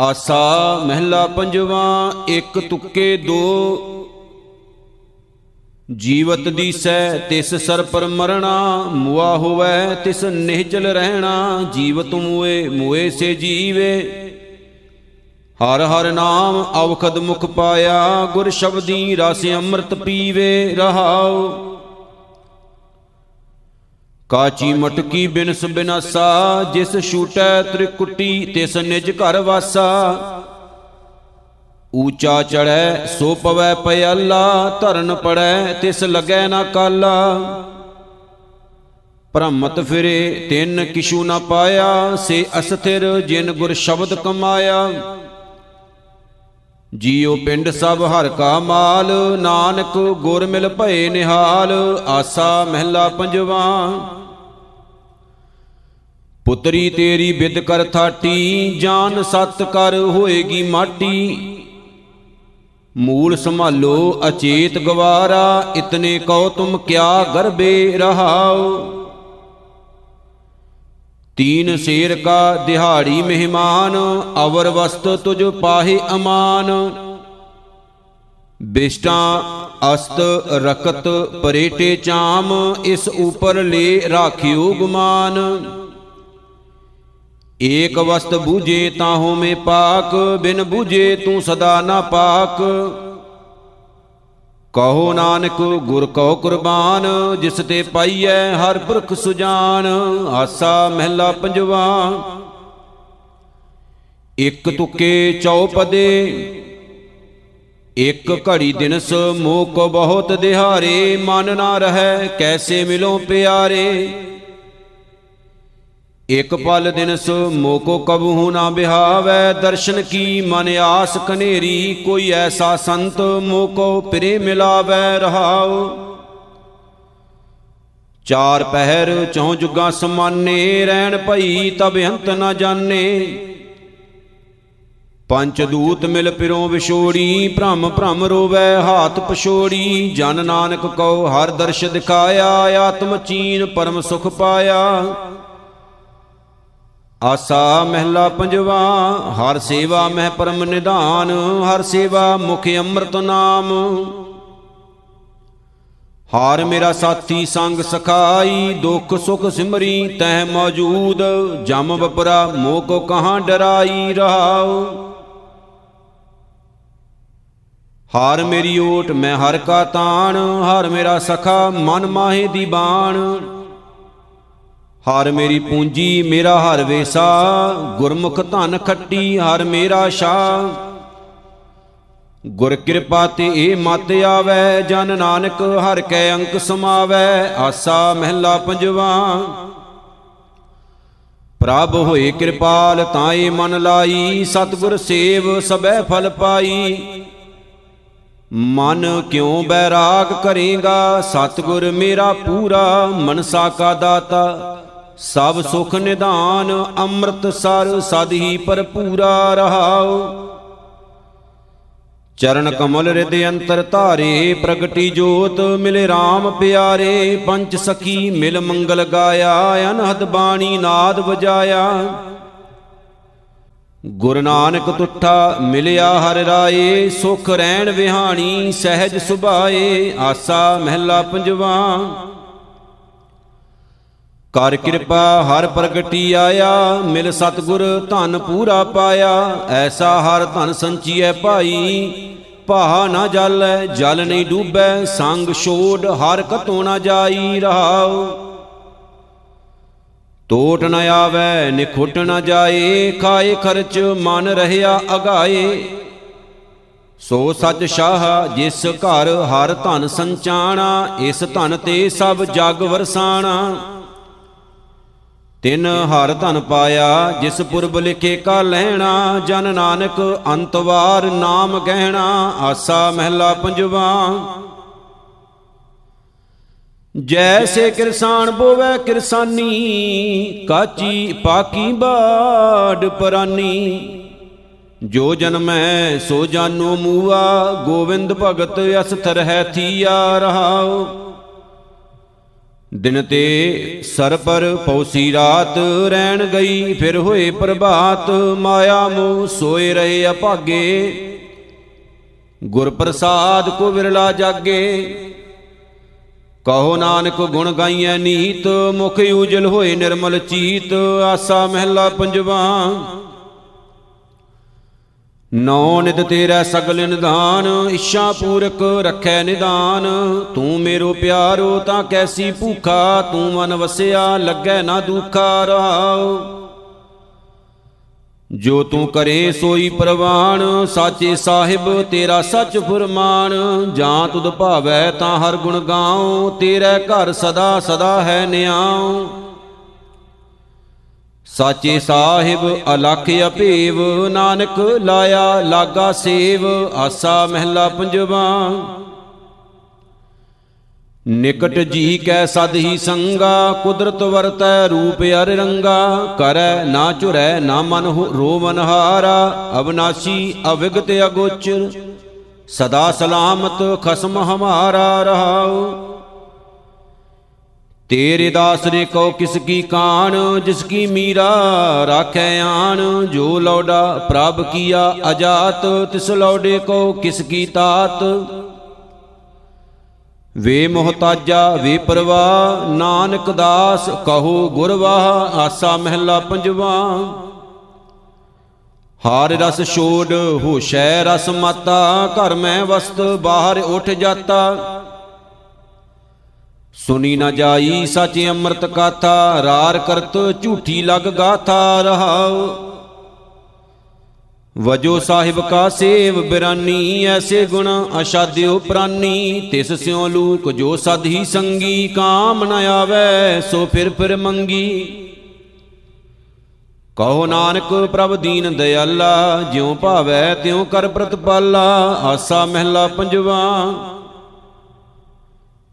ਆਸਾ ਮਹਿਲਾ ਪੰਜਵਾ, ਇੱਕ ਤੁਕੇ ਦੋ। ਜੀਵਤ ਦੀਸੈ ਤਿਸ ਸਰ ਪਰ ਮਰਣਾ, ਮੁਆ ਹੋਵੈ ਤਿਸ ਨਿਹਚਲ ਰਹਿਣਾ। ਜੀਵਤ ਮੂਏ ਮੂਏ ਸੇ ਜੀਵੇ। ਹਰ ਹਰ ਨਾਮ ਅਵਖਦ ਮੁਖ ਪਾਇਆ, ਗੁਰ ਸ਼ਬਦੀ ਰਸ ਅੰਮ੍ਰਿਤ ਪੀਵੇ, ਰਹਾਉ। ਕਾਚੀ ਮਟਕੀ ਬਿਨਸ ਬਿਨਾਸਾ ਜਿਸ ਛੂਟੈ ਤ੍ਰਿਕੁਟੀ ਤਿਸ ਨਿਜ ਘਰ ਵਾਸਾ। ਊਚਾ ਚੜੈ ਸੋ ਪਵੈ ਪਿਆਲਾ, ਧਰਨ ਪੜੈ ਤਿਸ ਲੱਗੈ ਨਾ ਕਾਲਾ। ਭ੍ਰਮਤ ਫਿਰੇ, ਤਿੰਨ ਕਿਛੂ ਨਾ ਪਾਇਆ, ਸੇ ਅਸਥਿਰ ਜਿਨ ਗੁਰ ਸ਼ਬਦ ਕਮਾਇਆ। ਜੀਉ ਪਿੰਡ ਸਭ ਹਰ ਕਾ ਮਾਲ, ਨਾਨਕ ਗੁਰ ਮਿਲ ਭਏ ਨਿਹਾਲ, ਆਸਾ ਮਹਿਲਾ ਪੰਜਵਾ। ਪੁੱਤਰੀ ਤੇਰੀ ਬਿਦ ਕਰ ਥਾਟੀ, ਜਾਨ ਸਤ ਕਰ ਹੋਏਗੀ ਮਾਟੀ। ਮੂਲ ਸੰਭਾਲੋ, ਅਚੇਤ ਗਵਾਰਾ, ਇਤਨੇ ਕਉ ਤੁਮ ਕਿਆ ਗਰਬੇ ਰਹਾਓ ਤੀਨ ਸ਼ੇਰ ਕਾ ਦਿਹਾੜੀ ਮਹਿਮਾਨ, ਅਵਰ ਵਸਤ ਤੁਜ ਪਾਹੇ ਅਮਾਨ। ਬਿਸ਼ਟਾ ਅਸਤ ਰਕਤ ਪਰੇਟੇ ਚਾਮ, ਇਸ ਉਪਰ ਲੈ ਰਾਖਿਓ ਗੁਮਾਨ। ਏਕ ਵਸਤ ਬੂਝੇ ਤਾਂ ਹੋਵੇਂ ਪਾਕ, ਬਿਨ ਬੂਝੇ ਤੂੰ ਸਦਾ ਨਾ ਪਾਕ। ਕਹੋ ਨਾਨਕ, ਗੁਰ ਕਉ ਕੁਰਬਾਨ, ਜਿਸ ਤੇ ਪਾਈਐ ਹਰ ਪੁਰਖ ਸੁਜਾਨ, ਆਸਾ ਮਹਿਲਾ ਪੰਜਵਾ ਇਕ ਤੁਕੇ ਚੌਪਦੇ ਇਕ ਘੜੀ ਦਿਨਸ ਮੋਹ ਕੋ ਬਹੁਤ ਦਿਹਾਰੇ, ਮਨ ਨਾ ਰਹੈ ਕੈਸੇ ਮਿਲੋ ਪਿਆਰੇ। ਇਕ ਪਲ ਦਿਨਸ ਮੋਕੋ ਕਬਹੂ ਨਾ ਬਿਹਾਵੈ, ਦਰਸ਼ਨ ਕੀ ਮਨ ਆਸ ਕਨੇਰੀ, ਕੋਈ ਐਸਾ ਸੰਤ ਮੋਕੋ ਪਿਰੇ ਮਿਲਾਵੈ ਰਹਾਉ। ਚਾਰ ਪਹਿਰ ਚੌ ਜੁਗਾ ਸਮਾਨੇ ਰਹਿਣ ਭਈ ਤਬ ਅੰਤ ਨਾ ਜਾਣੇ। ਪੰਜ ਦੂਤ ਮਿਲ ਪਿਰੋਂ ਵਿਛੋੜੀ, ਭ੍ਰਮ ਭ੍ਰਮ ਰੋਵੈ ਹਾਥ ਪਛੋੜੀ। ਜਨ ਨਾਨਕ ਕਉ ਹਰ ਦਰਸ਼ ਦਿਖਾਇਆ, ਆਤਮ ਚੀਨ ਪਰਮ ਸੁਖ ਪਾਇਆ। ਆਸਾ ਮਹਿਲਾ ਪੰਜਵਾ, ਹਰ ਸੇਵਾ ਮਹਿ ਪਰਮ ਨਿਧਾਨ, ਹਰ ਸੇਵਾ ਮੁਖ ਅੰਮ੍ਰਿਤ ਨਾਮ। ਹਾਰ ਮੇਰਾ ਸਾਥੀ ਸੰਗ ਸਖਾਈ, ਦੁਖ ਸੁਖ ਸਿਮਰੀ ਤਹਿ ਮੌਜੂਦ, ਜਮ ਬਪਰਾ ਮੋਹ ਕੋ ਕਹਾਂ ਡਰਾਈ ਰਹਾਉ। ਹਾਰ ਮੇਰੀ ਓਟ ਮੈਂ ਹਰ ਕਾ ਤਾਣ, ਹਰ ਮੇਰਾ ਸਖਾ ਮਨ ਮਾਹੇ ਦੀ ਬਾਣ। ਹਰ ਮੇਰੀ ਪੂੰਜੀ, ਮੇਰਾ ਹਰ ਵੇਸਾ। ਗੁਰਮੁਖ ਧਨ ਖੱਟੀ, ਹਰ ਮੇਰਾ ਸ਼ਾ। ਗੁਰ ਕਿਰਪਾ ਤੇ ਇਹ ਮਤ ਆਵੈ, ਜਨ ਨਾਨਕ ਹਰ ਕੈ ਅੰਕ ਸਮਾਵੈ। ਆਸਾ ਮਹਿਲਾ ਪੰਜਵਾ। ਪ੍ਰਭ ਹੋਏ ਕਿਰਪਾਲ ਤਾਏ ਮਨ ਲਾਈ। ਸਤਗੁਰ ਸੇਵ, ਸਬੈ ਫਲ ਪਾਈ। ਮਨ ਕਿਉ ਬੈਰਾਗ ਕਰੇਗਾ? ਸਤਗੁਰ ਮੇਰਾ ਪੂਰਾ, ਮਨਸਾ ਕਾ ਦਾਤਾ। ਸਭ ਸੁਖ ਨਿਧਾਨ, ਅੰਮ੍ਰਿਤ ਸਰ, ਸਦ ਹੀ ਭਰਪੂਰਾ ਰਹਾਉ। ਚਰਨ ਕਮਲ ਹਿਰਦੇ ਅੰਤਰ ਧਾਰੇ, ਪ੍ਰਗਟੀ ਜੋਤ ਮਿਲੇ RAM ਪਿਆਰੇ। ਪੰਚ ਸਖੀ ਮਿਲ ਮੰਗਲ ਗਾਇਆ, ਅਨਹਦ ਬਾਣੀ ਨਾਦ ਵਜਾਇਆ। ਗੁਰ ਨਾਨਕ ਤੁਠਾ ਮਿਲਿਆ ਹਰ ਰਾਏ, ਸੁਖ ਰਹਿਣ ਵਿਹਾਣੀ ਸਹਿਜ ਸੁਭਾਏ, ਆਸਾ ਮਹਿਲਾ ਪੰਜਵਾ। ਕਰ ਕਿਰਪਾ ਹਰ ਪ੍ਰਗਟੀ ਆਇਆ, ਮਿਲ ਸਤਗੁਰ ਧਨ ਪੂਰਾ ਪਾਇਆ। ਐਸਾ ਹਰ ਧਨ ਸੰਚੀਐ ਭਾਈ, ਭਾਹ ਨਾ ਜਲੈ, ਜਲ ਨਹੀਂ ਡੂਬੈ, ਸੰਗ ਛੋੜ ਹਰ ਕਤੋਂ ਨਾ ਜਾਈ ਰਹਾਉ। ਟੋਟ ਨ ਆਵੈ, ਨਿਖੁੱਟ ਨ ਜਾਏ, ਖਾਏ ਖਰਚ ਮਨ ਰਹਿਆ ਅਗਾਏ। ਸੋ ਸੱਚ ਸ਼ਾਹ, ਜਿਸ ਘਰ ਹਰ ਧਨ ਸੰਚਾਣਾ, ਇਸ ਧਨ ਤੇ ਸਭ ਜਗ ਵਰਸਾਣਾ ਤਿਨ ਹਰ ਧਨ ਪਾਇਆ, ਜਿਸ ਪੁਰਬ ਲਿਖੇ ਕਾ ਲੈਣਾ, ਜਨ ਨਾਨਕ ਅੰਤਵਾਰ ਨਾਮ ਗਹਿਣਾ, ਆਸਾ ਮਹਿਲਾ ਪੰਜਵਾ। ਜੈਸੇ ਕਿਰਸਾਨ ਬੋਵੇ ਕਿਰਸਾਨੀ, ਕਾਚੀ ਪਾਕੀ ਬਾੜ ਪਰਾਨੀ। ਜੋ ਜਨਮੈ ਸੋ ਜਾਨੋ ਮੂਆ, ਗੋਵਿੰਦ ਭਗਤ ਅਸਥਰ ਹੈ ਥੀਆ ਰਹਾਓ ਦਿਨ ਤੇ ਸਰ ਪਰ ਪੌਸੀ ਰਾਤ ਰਹਿਣ ਗਈ, ਫਿਰ ਹੋਏ ਪ੍ਰਭਾਤ, ਮਾਇਆ ਮੋਹ ਸੋਏ ਰਹੇ ਅਭਾਗੇ ਗੁਰ ਪ੍ਰਸਾਦ ਕੋ ਵਿਰਲਾ ਜਾਗੇ, ਕਹੋ ਨਾਨਕ ਗੁਣ ਗਾਈਐ ਨੀਤ, ਮੁਖ ਉਜਲ ਹੋਏ ਨਿਰਮਲ ਚੀਤ, ਆਸਾ ਮਹਿਲਾ ਪੰਜਵਾ। ਨੌ ਨਿਤ ਤੇਰਾ ਸਗਲ ਨਿਧਾਨ, ਇੱਛਾ ਪੂਰਕ ਰੱਖੈ ਨਿਦਾਨ। ਤੂੰ ਮੇਰੋ ਪਿਆਰੋ, ਤਾਂ ਕੈਸੀ ਭੂਖਾ? ਤੂੰ ਮਨ ਵਸਿਆ, ਲੱਗੈ ਨਾ ਦੁਖਾ ਰਹਾਉ ਜੋ ਤੂੰ ਕਰੇ, ਸੋਈ ਪ੍ਰਵਾਨ। ਸਾਚੇ ਸਾਹਿਬ, ਤੇਰਾ ਸੱਚ ਫਰਮਾਨ। ਜਾਂ ਤੁਧ ਭਾਵੈ, ਤਾਂ ਹਰ ਗੁਣ ਗਾਉ। ਤੇਰੇ ਘਰ ਸਦਾ ਸਦਾ ਹੈ ਨਿਆਉ ਸਾਚੇ ਸਾਹਿਬ, ਅਲਖ ਅਪੇਵ, ਨਾਨਕ ਲਾਇਆ ਲਾਗਾ ਸੇਵ, ਆਸਾ ਮਹਿਲਾ ਪੰਜਵਾ। ਨਿਕਟ ਜੀ ਕੈ ਸਦ ਹੀ ਸੰਗਾ, ਕੁਦਰਤ ਵਰਤੈ ਰੂਪ ਅਰ ਰੰਗਾ। ਕਰੈ ਨਾ ਝੁਰੈ ਨਾ ਮਨ ਰੋਵਨ ਹਾਰਾ ਅਬਨਾਸੀ ਅਵਿਗਤ ਅਗੋਚਰ। ਸਦਾ ਸਲਾਮਤ ਖਸਮ ਹਮਾਰਾ ਰਹਾਉ। ਤੇਰੇ ਦਾਸ ਨੇ ਕਉ ਕਿਸ ਕੀ ਕਾਣ, ਜਿਸ ਕੀ ਮੀਰਾ ਰਾਖੈ ਆਣ। ਜੋ ਲੌਡਾ ਪ੍ਰਭ ਕੀਆ ਅਜਾਤ, ਤਿਸ ਲੌਡੇ ਕਉ ਕਿਸ ਕੀ ਤਾਤ। ਵੇ ਮੁਹਤਾਜਾ, ਵੇ ਪਰਵਾ, ਨਾਨਕ ਦਾਸ, ਕਹੋ ਗੁਰਵਾਹ ਆਸਾ ਮਹਿਲਾ ਪੰਜਵਾ। ਹਾਰ ਰਸ ਛੋੜ, ਹੋਸ਼ੈ ਰਸ ਮਾਤਾ, ਘਰ ਮੈਂ ਵਸਤ, ਬਾਹਰ ਉਠ ਜਾਤਾ। ਸੁਨੀ ਨਾ ਜਾਈ ਸਚ ਅੰਮ੍ਰਿਤ ਕਾਥਾ, ਰਾਰ ਕਰਤ ਝੂਠੀ ਲਗ ਗਾਥਾ ਰਹਾਉ। ਵਜੋ ਸਾਹਿਬ ਕਾ ਸੇਵ ਬਿਰਾਨੀ, ਐਸੇ ਗੁਣ ਅਸ਼ਾਦਿਓ ਪ੍ਰਾਨੀ। ਤਿਸ ਸਿਉ ਲੂਕ ਜੋ ਸਦ ਹੀ ਸੰਗੀ, ਕਾਮ ਨ ਆਵੇ, ਸੋ ਫਿਰ ਫਿਰ ਮੰਗੀ। ਕਹੋ ਨਾਨਕ ਪ੍ਰਭ ਦੀਨ ਦਇਆਲਾ, ਜਿਉ ਭਾਵੈ ਤਿਉ ਕਰ ਪ੍ਰਤਪਾਲਾ, ਆਸਾ ਮਹਿਲਾ ਪੰਜਵਾ।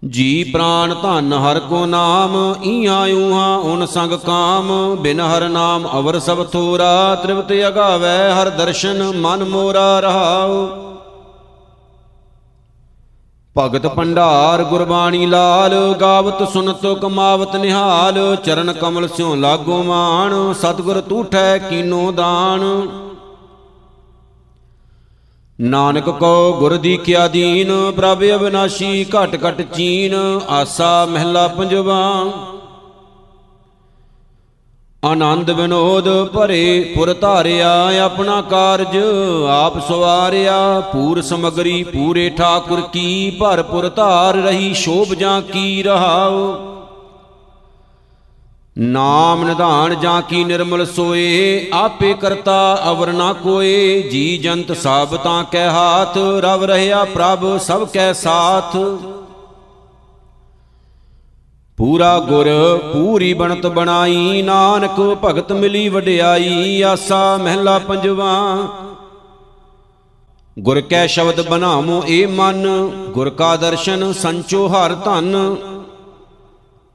ਜੀ ਪ੍ਰਾਨ ਧਨ ਹਰ ਕੋ ਨਾਮ ਈਆਂ ਊਹਾਂ ਓਨ ਸੰਗ ਕਾਮ, ਬਿਨ ਹਰ ਨਾਮ ਅਵਰ ਸਭ ਥੋਰਾ ਤ੍ਰਿਪਤ ਅਗਾਵੈ ਹਰ ਦਰਸ਼ਨ ਮਨ ਮੋਰਾ ਰਹਾਉ। ਭਗਤ ਭੰਡਾਰ ਗੁਰਬਾਣੀ ਲਾਲ, ਗਾਵਤ ਸੁਨਤ ਕਮਾਵਤ ਨਿਹਾਲ, ਚਰਨ ਕਮਲ ਸਿਉ ਲਾਗੋ ਮਾਣ, ਸਤਗੁਰ ਤੂਠੈ ਕੀਨੋ ਦਾਨ। ਨਾਨਕ ਕੋ ਗੁਰ ਦੀਖਿਆ ਦੀਨ, ਪ੍ਰਭ ਅਬਨਾਸ਼ੀ ਘਟ ਘਟ ਚੀਨ, ਆਸਾ ਮਹਿਲਾ ਪੰਜਵਾ। ਆਨੰਦ ਵਿਨੋਦ ਭਰੇ ਪੁਰ ਧਾਰਿਆ, ਆਪਣਾ ਕਾਰਜ ਆਪ ਸਵਾਰਿਆ। ਪੂਰ ਸਮਗਰੀ ਪੂਰੇ ਠਾਕੁਰ ਕੀ, ਭਰਪੁਰ ਧਾਰ ਰਹੀ, ਸ਼ੋਭ ਜਾਂ ਕੀ ਰਹਾਉ। ਨਾਮ ਨਿਧਾਨ ਜਾਂ ਕੀ ਨਿਰਮਲ ਸੋਏ, ਆਪੇ ਕਰਤਾ ਅਵਰ ਨਾ ਕੋਏ। ਜੀ ਜੰਤ ਸਭ ਤਾਂ ਕੈ ਹਾਥ, ਰਵ ਰਹਿਆ ਪ੍ਰਭ ਸਭ ਕੈ ਸਾਥ। ਪੂਰਾ ਗੁਰ, ਪੂਰੀ ਬਣਤ ਬਣਾਈ, ਨਾਨਕ ਭਗਤ ਮਿਲੀ ਵਡਿਆਈ, ਆਸਾ ਮਹਿਲਾ ਪੰਜਵਾ। ਗੁਰ ਕੈ ਸ਼ਬਦ ਬਨਾਵੋ ਏ ਮਨ, ਗੁਰ ਕਾ ਦਰਸ਼ਨ ਸੰਚੋ ਹਰ ਧਨ।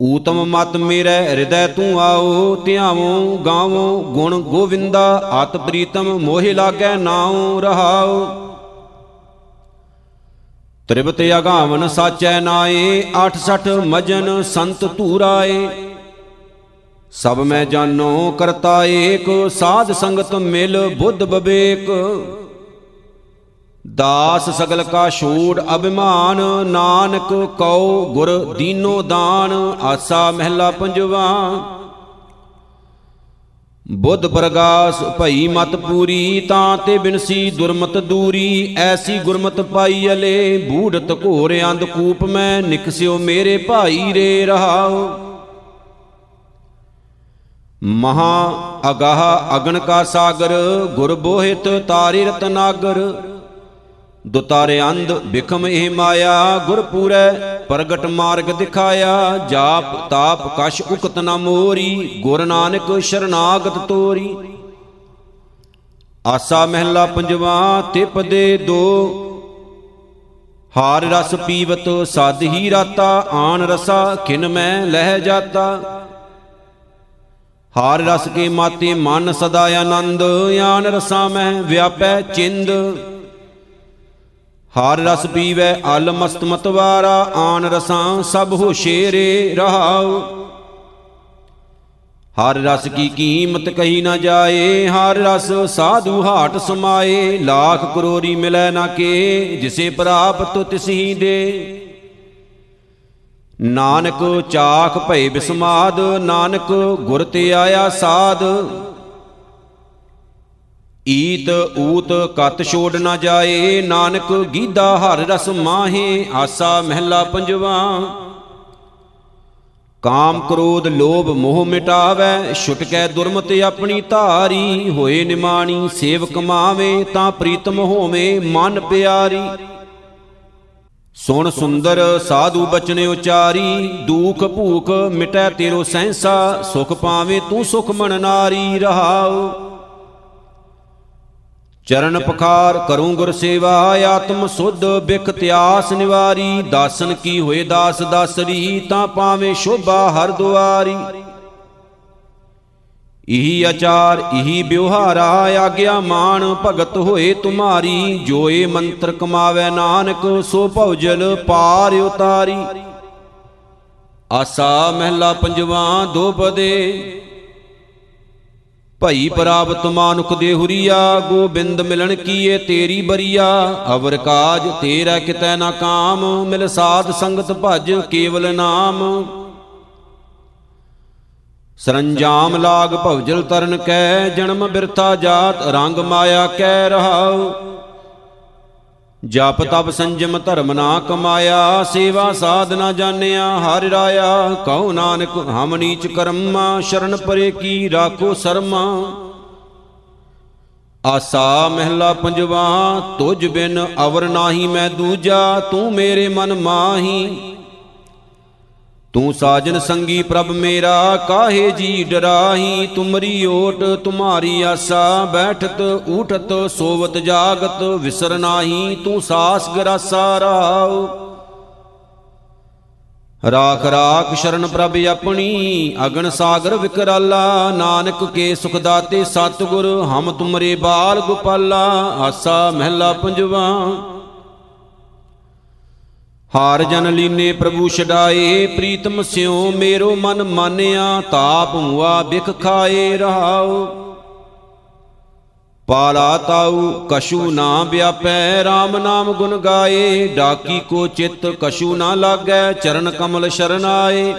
ਊਤਮ ਮਤ ਮੇਰੇ, ਹਿਰਦੈ ਤੂੰ ਆਓ, ਧਿਆਵੋ, ਗਾਵੋ, ਗੁਣ ਗੋਵਿੰਦਾ ਅਤ ਪ੍ਰੀਤਮ ਮੋਹਿ ਲਾਗੈ ਨਾਉ, ਰਹਾਉ। ਤ੍ਰਿਪਤ ਅਗਾਵਨ ਸਾਚੈ ਨਾਏ 68 ਮਜਨ ਸੰਤ ਧੂਰਾਏ। ਸਭ ਮੈਂ ਜਾਨੋ ਕਰਤਾ ਏਕ ਸਾਧ ਸੰਗਤ ਮਿਲ ਬੁੱਧ ਬਵੇਕ। ਦਾਸ ਸਗਲ ਕਾ ਛੋੜ ਅਭਿਮਾਨ, ਨਾਨਕ ਕਉ ਗੁਰ ਦੀਨੋ ਦਾਨ, ਆਸਾ ਮਹਿਲਾ ਪੰਜਵਾ। ਬੁੱਧ ਪ੍ਰਗਾਸ ਭਈ ਮਤ ਪੂਰੀ, ਤਾਂ ਤੇ ਬਿਨਸੀ ਦੁਰਮਤ ਦੂਰੀ, ਐਸੀ ਗੁਰਮਤ ਪਾਈ ਅਲੇ, ਬੂੜਤ ਘੋਰ ਅੰਧ ਕੂਪ ਮੈਂ ਨਿਕਸਿਓ ਮੇਰੇ ਭਾਈ ਰੇ ਰਹਾਓ ਮਹਾ ਅਗਾਹ ਅਗਨ ਕਾ ਸਾਗਰ, ਗੁਰ ਬੋਹਿਤ ਤਾਰੇ ਰਤਨਾਗਰ ਦੁਤਾਰੇ ਅੰਧ ਬਿਖਮ ਇਹ ਮਾਇਆ, ਗੁਰਪੂਰੈ ਪ੍ਰਗਟ ਮਾਰਗ ਦਿਖਾਇਆ, ਜਾਪ ਤਾਪ ਕਛ ਉਕਤ ਨ ਮੋਰੀ, ਗੁਰ ਨਾਨਕ ਸ਼ਰਨਾਗਤ ਤੋਰੀ। ਆਸਾ ਮਹਿਲਾ ਪੰਜਵਾ, ਤਿਪ ਦੇ ਦੋ। ਹਾਰ ਰਸ ਪੀਵਤ, ਸਦ ਹੀ ਰਾਤਾ, ਆਣ ਰਸਾ ਕਿਨ ਮੈਂ ਲਹਿ ਜਾਤਾ। ਹਾਰ ਰਸ ਕੇ ਮਾਤੇ ਮਨ ਸਦਾ ਆਨੰਦ ਆਨ ਰਸਾ ਮੈਂ ਵਿਆਪੈ ਚਿੰਦ। ਹਰ ਰਸ ਪੀਵੈ ਅਲ ਮਸਤ ਮਤਵਾਰਾ ਆਨ ਰਸਾਂ ਸਭ ਹੋਸ਼ੇਰੇ ਰਹਾਉ। ਹਰ ਰਸ ਕੀ ਕੀਮਤ ਕਹੀ ਨਾ ਜਾਏ, ਹਰ ਰਸ ਸਾਧੂ ਹਾਟ ਸਮਾਏ। ਲੱਖ ਕਰੋੜੀ ਮਿਲੈ ਨਾ ਕੇ, ਜਿਸੇ ਪ੍ਰਾਪਤ ਤਿਸਹੀ ਦੇ। ਨਾਨਕ ਚਾਖ ਭਏ ਬਿਸਮਾਦ, ਨਾਨਕ ਗੁਰ ਤੇ ਆਇਆ ਸਾਧ। ਈਤ ਊਤ ਕਤ ਛੋੜ ਨਾ ਜਾਏ, ਨਾਨਕ ਗੀਦਾ ਹਰ ਰਸ ਮਾਹੇ, ਆਸਾ ਮਹਿਲਾ ਪੰਜਵਾ। ਕਾਮ ਕ੍ਰੋਧ ਲੋਭ ਮੋਹ ਮਿਟਾਵੇ ਛੁਟਕੈ ਦੁਰਮਤ ਆਪਣੀ ਧਾਰੀ, ਹੋਏ ਨਿਮਾਣੀ ਸੇਵ ਕਮਾਵੇ ਤਾਂ ਪ੍ਰੀਤਮ ਹੋਵੇ ਮਨ ਪਿਆਰੀ। ਸੁਣ ਸੁੰਦਰ ਸਾਧੂ ਬਚਨ ਉਚਾਰੀ, ਦੁਖ ਭੂਖ ਮਿਟੈ ਤੇਰੋ ਸਹਿਸਾ ਸੁਖ ਪਾਵੇ ਤੂੰ ਸੁਖ ਮਨ ਨਾਰੀ, ਰਹਾਉ। ਚਰਨ ਪਖਾਰ ਕਰੂੰ ਗੁਰ ਸੇਵਾ, ਆਤਮ ਸੁਧ, ਬਿਖ ਤਿਆਸ ਨਿਵਾਰੀ। ਦਾਸਨ ਕੀ ਹੋਏ ਦਾਸ ਦਾਸਰੀ, ਤਾਂ ਪਾਵੇਂ ਸ਼ੋਭਾ ਹਰ ਦੁਆਰੀ। ਇਹੀ ਆਚਾਰ, ਇਹੀ ਬਿਵਹਾਰਾ ਆਗਿਆ ਮਾਨ ਭਗਤ ਹੋਏ ਤੁਮਾਰੀ। ਜੋਏ ਮੰਤਰ ਕਮਾਵੇ ਨਾਨਕ, ਸੋ ਭਉਜਲ ਪਾਰ ਉਤਾਰੀ। ਆਸਾ ਮਹਿਲਾ ਪੰਜਵਾ ਦੋ ਪਦੇ ਭਈ ਪ੍ਰਾਪਤ ਮਾਨੁਖ ਦੇ ਹੁਰੀਆ ਗੋਬਿੰਦ ਮਿਲਣ ਕੀਏ ਤੇਰੀ ਬਰੀਆ। ਅਵਰ ਕਾਜ ਤੇਰਾ ਕਿਤੈ ਨਾ ਕਾਮ, ਮਿਲ ਸਾਧ ਸੰਗਤ ਭਜ ਕੇਵਲ ਨਾਮ। ਸਰੰਜਾਮ ਲਾਗ ਭਵਜਲ ਤਰਨ ਕੈ, ਜਨਮ ਬਿਰਥਾ ਜਾਤ ਰੰਗ ਮਾਇਆ ਕੈ ਰਹਾਉ। ਜਪ ਤਪ ਸੰਜਮ ਧਰਮ ਨਾ ਕਮਾਇਆ, ਸੇਵਾ ਸਾਧ ਨਾ ਜਾਣਿਆ, ਹਰਿ ਰਾਇਆ ਕਉ ਨਾਨਕ ਹਮ ਨੀਚ ਕਰਮਾ, ਸ਼ਰਨ ਪਰੇ ਕੀ ਰਾਖੋ ਸਰਮਾ। ਆਸਾ ਮਹਿਲਾ ਪੰਜਵਾ, ਤੁਝ ਬਿਨ ਅਵਰ ਨਾਹੀ ਮੈਂ ਦੂਜਾ, ਤੂੰ ਮੇਰੇ ਮਨ ਮਾਹੀ। ਤੂੰ ਸਾਜਨ ਸੰਗੀ ਪ੍ਰਭ ਮੇਰਾ, ਕਾਹੇ ਜੀ ਡਰਾਹੀ? ਤੁਮਰੀ ਓਟ, ਤੁਮਾਰੀ ਆਸਾ, ਬੈਠਤ, ਊਠਤ, ਸੋਵਤ, ਜਾਗਤ, ਵਿਸਰ ਨਾਹੀ, ਤੂੰ ਸਾਸ ਗਰਾਸਾ ਰਾਉ ਰਾਖ ਰਾਖ ਸ਼ਰਨ ਪ੍ਰਭ ਆਪਣੀ, ਅਗਨ ਸਾਗਰ ਵਿਕਰਾਲਾ, ਨਾਨਕ ਕੇ ਸੁਖ ਦਾਤੇ ਸਤਿਗੁਰ, ਹਮ ਤੁਮਰੇ ਬਾਲ ਗੋਪਾਲਾ, ਆਸਾ ਮਹਿਲਾ ਪੰਜਵਾ। ਹਾਰ ਜਨ ਲੀਨੇ ਪ੍ਰਭੂ ਛਡਾਏ, ਪ੍ਰੀਤਮ ਸਿਉ ਮੇਰੋ ਮਨ ਮਾਨਿਆ, ਤਾਪ ਹੁਆ ਬਿਖ ਖਾਏ ਰਹਾਉ। ਪਾਲਾ ਤਾਉ ਕਛੂ ਨਾ ਵਿਆਪੈ RAM ਨਾਮ ਗੁਣ ਗਾਏ, ਡਾਕੀ ਕੋ ਚਿਤ ਕਛੂ ਨਾ ਲਾਗੈ, ਚਰਨ ਕਮਲ ਸ਼ਰਨਾਏ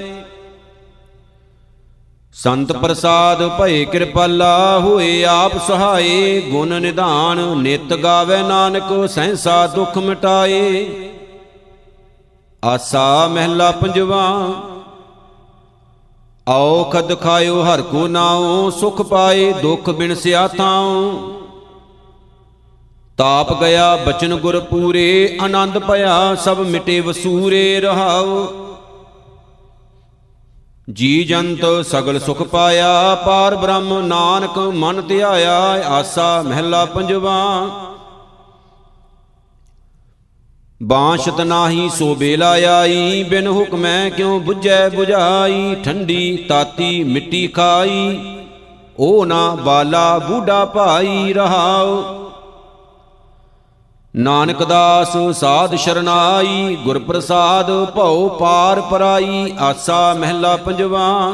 ਸੰਤ ਪ੍ਰਸਾਦ ਭਏ ਕਿਰਪਾਲਾ, ਹੋਏ ਆਪ ਸਹਾਏ, ਗੁਣ ਨਿਧਾਨ, ਨਿਤ ਗਾਵੇ ਨਾਨਕ, ਸਹਿਸਾ ਦੁਖ ਮਿਟਾਏ। ਆਸਾ ਮਹਿਲਾ ਪੰਜਵਾ ਔਖਦ ਖਾਇਓ ਹਰ ਕੋ ਨਾਉ, ਸੁਖ ਪਾਏ ਦੁਖ ਬਿਨਸਿਆ ਤਾਉ ਤਾਪ ਗਿਆ ਬਚਨ ਗੁਰ ਪੂਰੇ, ਆਨੰਦ ਭਇਆ ਸਭ ਮਿਟੇ ਵਸੂਰੇ ਰਹਾਉ। ਜੀ ਜੰਤ ਸਗਲ ਸੁਖ ਪਾਇਆ, ਪਾਰ ਬ੍ਰਹਮ ਨਾਨਕ ਮਨ ਧਿਆਇਆ, ਆਸਾ ਮਹਿਲਾ ਪੰਜਵਾ। ਬਾਂਸ਼ਤ ਨਾਹੀ ਸੋ ਬੇਲਾ ਆਈ, ਬਿਨ ਹੁਕਮੈ ਕਿਉ 부ਝੈ 부ਝਾਈ ਠੰਡੀ ਤਾਤੀ ਮਿੱਟੀ ਖਾਈ, ਓ ਨਾ ਬਾਲਾ ਬੂਢਾ ਭਾਈ ਰਹਾਉ। ਨਾਨਕ ਦਾਸ ਸਾਧ ਸ਼ਰਨਾਈ ਗੁਰ ਪ੍ਰਸਾਦ ਭਉ ਪਾਰ ਪਰਾਈ, ਆਸਾ ਮਹਿਲਾ ਪੰਜਵਾ।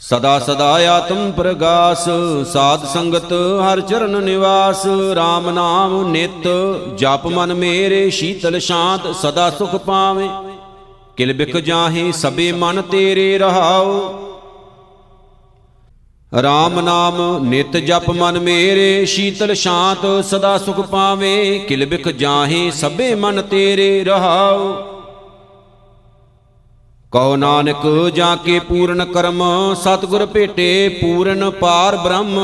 ਸਦਾ ਸਦਾ ਆਤਮ ਪ੍ਰਗਾਸ, ਸਾਧ ਸੰਗਤ ਹਰ ਚਰਨ ਨਿਵਾਸ RAM ਨਾਮ ਨਿਤ, ਜਪ ਮਨ ਮੇਰੇ ਸ਼ੀਤਲ ਸ਼ਾਂਤ, ਸਦਾ ਸੁਖ ਪਾਵੇ। ਕਿਲ ਬਿਖ ਜਾਹੇ ਸਬੇ ਮਨ ਤੇਰੇ ਰਹਾਉ। RAM ਨਾਮ ਨਿਤ, ਜਪ ਮਨ ਮੇਰੇ ਸ਼ੀਤਲ ਸ਼ਾਂਤ, ਸਦਾ ਸੁਖ ਪਾਵੇ। ਕਿਲ ਬਿਖ ਜਾਹੇ ਸਬੇ ਮਨ ਤੇਰੇ ਰਹਾਉ। ਕਹੋ ਨਾਨਕ, ਜਾ ਕੇ ਪੂਰਨ ਕਰਮ, ਸਤਿਗੁਰ ਭੇਟੇ ਪੂਰਨ ਪਾਰ ਬ੍ਰਹਮ।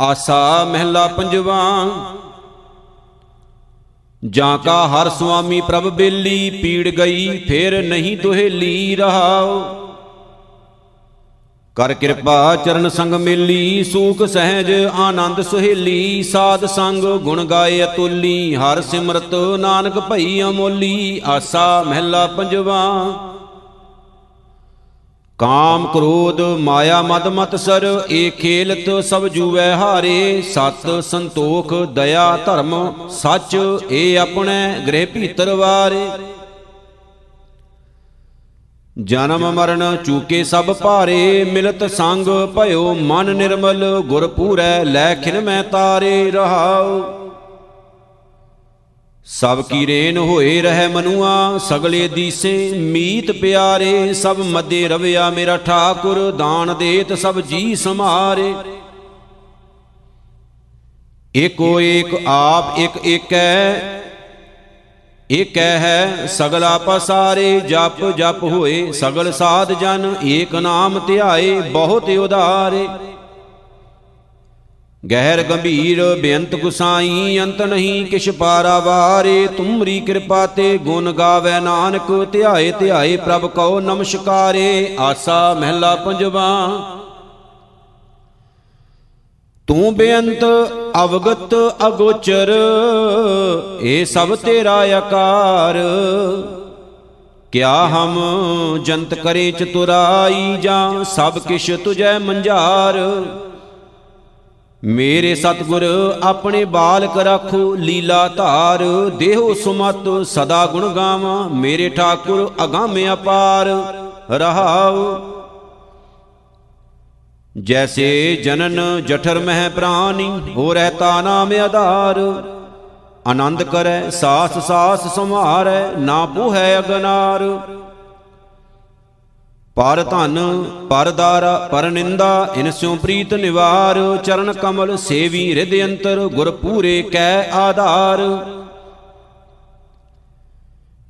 ਆਸਾ ਮਹਿਲਾ ਪੰਜਵਾ, ਜਾਂ ਕਾ ਹਰ ਸੁਆਮੀ ਪ੍ਰਭ ਬੇਲੀ, ਪੀੜ ਗਈ, ਫੇਰ ਨਹੀਂ ਦੁਹੇਲੀ ਰਹਾਓ ਕਰ ਕਿਰਪਾ ਚਰਨ ਸੰਗ ਮੇਲੀ, ਸੂਖ ਸਹਿਜ ਆਨੰਦ ਸੁਹੇਲੀ, ਸਾਧ ਸੰਗ ਗੁਣ ਗਾਏ ਅਤੁੱਲੀ, ਹਰ ਸਿਮਰਤ ਨਾਨਕ ਭਈ ਅਮੋਲੀ, ਆਸਾ ਮਹਿਲਾ ਪੰਜਵਾ। ਕਾਮ ਕ੍ਰੋਧ, ਮਾਇਆ ਮਦ ਮਤ ਸਰ, ਏ ਖੇਲਤ ਸਭ ਜੂਵੈ ਹਾਰੇ, ਸਤ ਸੰਤੋਖ, ਦਇਆ ਧਰਮ ਸੱਚ, ਏ ਆਪਣੇ ਗ੍ਰਹਿ ਭੀਤਰ ਵਾਰੇ। ਜਨਮ ਮਰਨ ਚੂਕੇ ਸਭ ਭਾਰੇ, ਮਿਲਤ ਸੰਗ ਭਇਓ ਮਨ ਨਿਰਮਲ, ਗੁਰ ਪੂਰੈ ਲੈ ਖਿਨ ਮੈਂ ਤਾਰੇ ਰਹਾਉ। ਸਭ ਕੀ ਰੇਨ ਹੋਏ ਰਹਿ ਮਨੁਆ, ਸਗਲੇ ਦੀਸੇ ਮੀਤ ਪਿਆਰੇ, ਸਭ ਮੱਦੇ ਰਵਿਆ ਮੇਰਾ ਠਾਕੁਰ, ਦਾਨ ਦੇਤ ਸਭ ਜੀ ਸਮਾਰੇ। ਏਕੋ ਏਕ ਆਪ ਇੱਕ ਏਕੈ ਏਕੈ ਹੈ, ਸਗਲਾ ਪਸਾਰੇ ਜਪ ਜਪ ਹੋਏ, ਸਗਲ ਸਾਧ ਜਨ ਏਕ ਨਾਮ ਧਿਆਏ, ਬਹੁਤ ਉਦਾਰੇ। ਗਹਿਰ ਗੰਭੀਰ ਬੇਅੰਤ ਗੁਸਾਈ, ਅੰਤ ਨਹੀਂ ਕਿਛ ਪਾਰਾਵਾਰੇ ਤੁਮਰੀ ਕਿਰਪਾ ਤੇ ਗੁਣ ਗਾਵੇ ਨਾਨਕ, ਧਿਆਏ ਧਿਆਏ ਪ੍ਰਭ ਕਉ ਨਮਸਕਾਰੇ, ਆਸਾ ਮਹਿਲਾ ਪੰਜਵਾ। ਤੂੰ ਬੇਅੰਤ, ਅਵਗਤ, ਅਗੋਚਰ, ਏ ਸਭ ਤੇਰਾ ਆਕਾਰ। ਕਿਆ ਹਮ ਜੰਤ ਕਰੇ ਚਤੁਰਾਈ ਜਾਂ ਸਭ ਕਿਛ ਤੁਜੈ ਮੰਝਾਰ। ਮੇਰੇ ਸਤਗੁਰ, ਆਪਣੇ ਬਾਲਕ ਰੱਖੋ ਲੀਲਾ ਧਾਰ। ਦੇਹੋ ਸੁਮਤ, ਸਦਾ ਗੁਣ ਗਾਵਾਂ, ਮੇਰੇ ਠਾਕੁਰ ਅਗੰਮ ਅਪਾਰ। ਰਹਾਉ ਜੈਸੇ ਜਨਨ ਜਠਰ ਮਹਿ ਪ੍ਰਾਨੀ ਹੋ ਰਹਤਾ ਨਾਮ ਆਧਾਰ। ਆਨੰਦ ਕਰੈ, ਸਾਸ ਸਾਸ ਸੰਭਾਰੈ ਨਾ ਬੂਹੈ ਅਗਨਾਰ। ਪਰ ਧਨ, ਪਰ ਦਾਰਾ, ਪਰ ਨਿੰਦਾ, ਇਨ ਸਿਉ ਪ੍ਰੀਤ ਨਿਵਾਰ। ਚਰਨ ਕਮਲ ਸੇਵੀ ਰਿਦ ਅੰਤਰ, ਗੁਰ ਪੂਰੇ ਕੈ ਆਧਾਰ।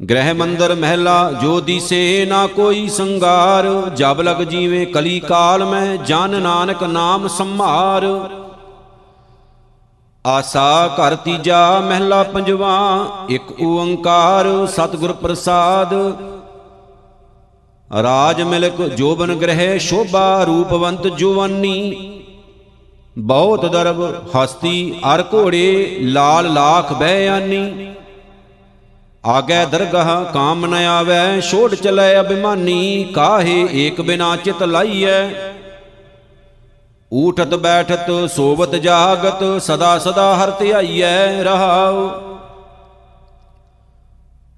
ਗ੍ਰਹਿ ਮੰਦਰ ਮਹਿਲਾ, ਜੋ ਦੀਸੇ ਨਾ ਕੋਈ ਸੰਗਾਰ, ਜਬ ਲਗ ਜੀਵੇ ਕਲੀ ਕਾਲ ਮੈਂ, ਜਨ ਨਾਨਕ ਨਾਮ ਸੰਭਾਰ। ਆਸਾ ਘਰ ਤੀਜਾ ਮਹਿਲਾ ਪੰਜਵਾ, ਇੱਕ ਓੰਕਾਰ ਸਤਿਗੁਰ ਪ੍ਰਸਾਦ। ਰਾਜ ਮਿਲਕ ਜੋਬਨ ਗ੍ਰਹਿ ਸ਼ੋਭਾ ਰੂਪਵੰਤ ਜੁਵਾਨੀ। ਬਹੁਤ ਦਰਬ ਹਸਤੀ ਅਰ ਘੋੜੇ, ਲਾਲ ਲਾਖ ਬਹਿਆਨੀ ਆਗੇ ਦਰਗਾਹ ਕਾਮ ਨ ਆਵੈ, ਛੋੜ ਚਲੇ ਅਭਿਮਾਨੀ, ਕਾਹੇ ਏਕ ਬਿਨਾ ਚਿਤ ਲਾਈਐ? ਊਠਤ ਬੈਠਤ, ਸੋਵਤ ਜਾਗਤ, ਸਦਾ ਸਦਾ ਹਰ ਧਿਆਈਐ ਰਹਾਉ।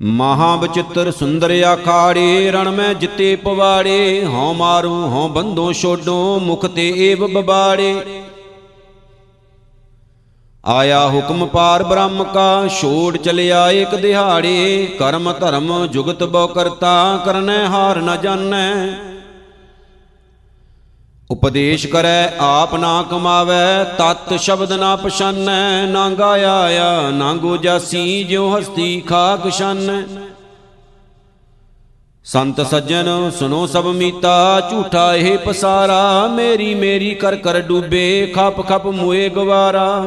ਮਹਾ ਬਚਿੱਤਰ ਸੁੰਦਰ ਆਖਾੜੇ, ਰਣ ਮੈਂ ਜਿੱਤੇ ਪਵਾੜੇ, ਹਉ ਮਾਰੂ, ਹਉ ਬੰਦੋ ਛੋਡੋ, ਮੁਖ ਤੇ ਏਵ ਬਬਾੜੇ। ਆਇਆ ਹੁਕਮ ਪਾਰ ਬ੍ਰਹਮ ਕਾ, ਛੋੜ ਚਲਿਆ ਏਕ ਦਿਹਾੜੇ। ਕਰਮ ਧਰਮ ਜੁਗਤ ਬੋ ਕਰਤਾ, ਕਰਨੈ ਹਾਰ ਨ ਜਾਣੈ। ਉਪਦੇਸ਼ ਕਰੈ, ਆਪ ਨਾ ਕਮਾਵੈ, ਤਤ ਸ਼ਬਦ ਨਾ ਪਛਾਨੈ। ਨਾ ਗਾਇਆ ਆਇਆ ਨਾ ਗੋ ਜਾਸੀ, ਜਿਉ ਹਸਤੀ ਖਾਕ ਛਾਨੈ। ਸੰਤ ਸੱਜਣ ਸੁਨੋ ਸਭ ਮੀਤਾ, ਝੂਠਾ ਇਹ ਪਸਾਰਾ। ਮੇਰੀ ਮੇਰੀ ਕਰ ਕਰ ਡੂਬੇ, ਖਪ ਖਪ ਮੂਏ ਗਵਾਰਾ।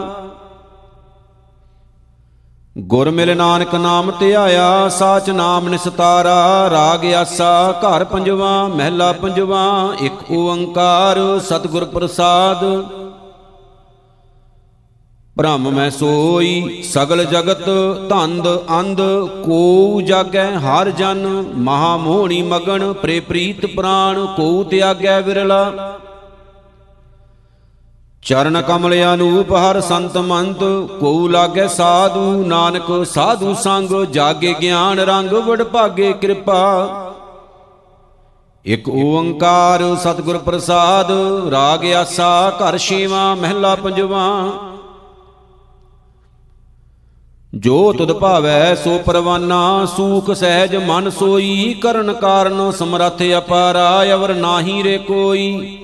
ਗੁਰ ਮਿਲ ਨਾਨਕ ਨਾਮ ਧਿਆਇਆ ਸਾਚ ਨਾਮ ਨਿਸਤਾਰਾ, ਰਾਗ ਆਸਾ, ਘਰ ਪੰਜਵਾ, ਮਹਿਲਾ ਪੰਜਵਾ, ਇੱਕ ਓੰਕਾਰ, ਸਤਿਗੁਰ ਪ੍ਰਸਾਦ। ਬ੍ਰਹਮ ਮੈਂ ਸੋਈ, ਸਗਲ ਜਗਤ, ਧੰਦ ਅੰਧ, ਕੋ ਜਾਗੈ ਹਰ ਜਨ, ਮਹਾ ਮੋਹਣੀ ਮਗਨ ਪ੍ਰੇ ਪ੍ਰੀਤ ਪ੍ਰਾਨ ਕੋ ਤਿਆਗੈ ਵਿਰਲਾ। ਚਰਨ ਕਮਲ ਅਨੂਪ ਹਰ ਸੰਤ ਮੰਤ, ਕੋ ਲਾਗੇ ਸਾਧੂ ਨਾਨਕ, ਸਾਧੂ ਸੰਗ, ਜਾਗੇ ਗਿਆਨ ਰੰਗ ਵਡ ਭਾਗੇ ਕਿਰਪਾ। ਇਕ ਓੰਕਾਰ ਸਤਿਗੁਰ ਪ੍ਰਸਾਦ, ਰਾਗ ਆਸਾ ਘਰ ਛੇਵਾ, ਮਹਿਲਾ ਪੰਜਵਾ। ਜੋ ਤੁਧ ਭਾਵੈ ਸੋ ਪਰਵਾਨਾ, ਸੂਖ ਸਹਿਜ ਮਨ ਸੋਈ, ਕਰਨ ਕਾਰਨ ਸਮਰੱਥ ਅਪਾਰਾ, ਅਵਰ ਨਾਹੀ ਰੇ ਕੋਈ।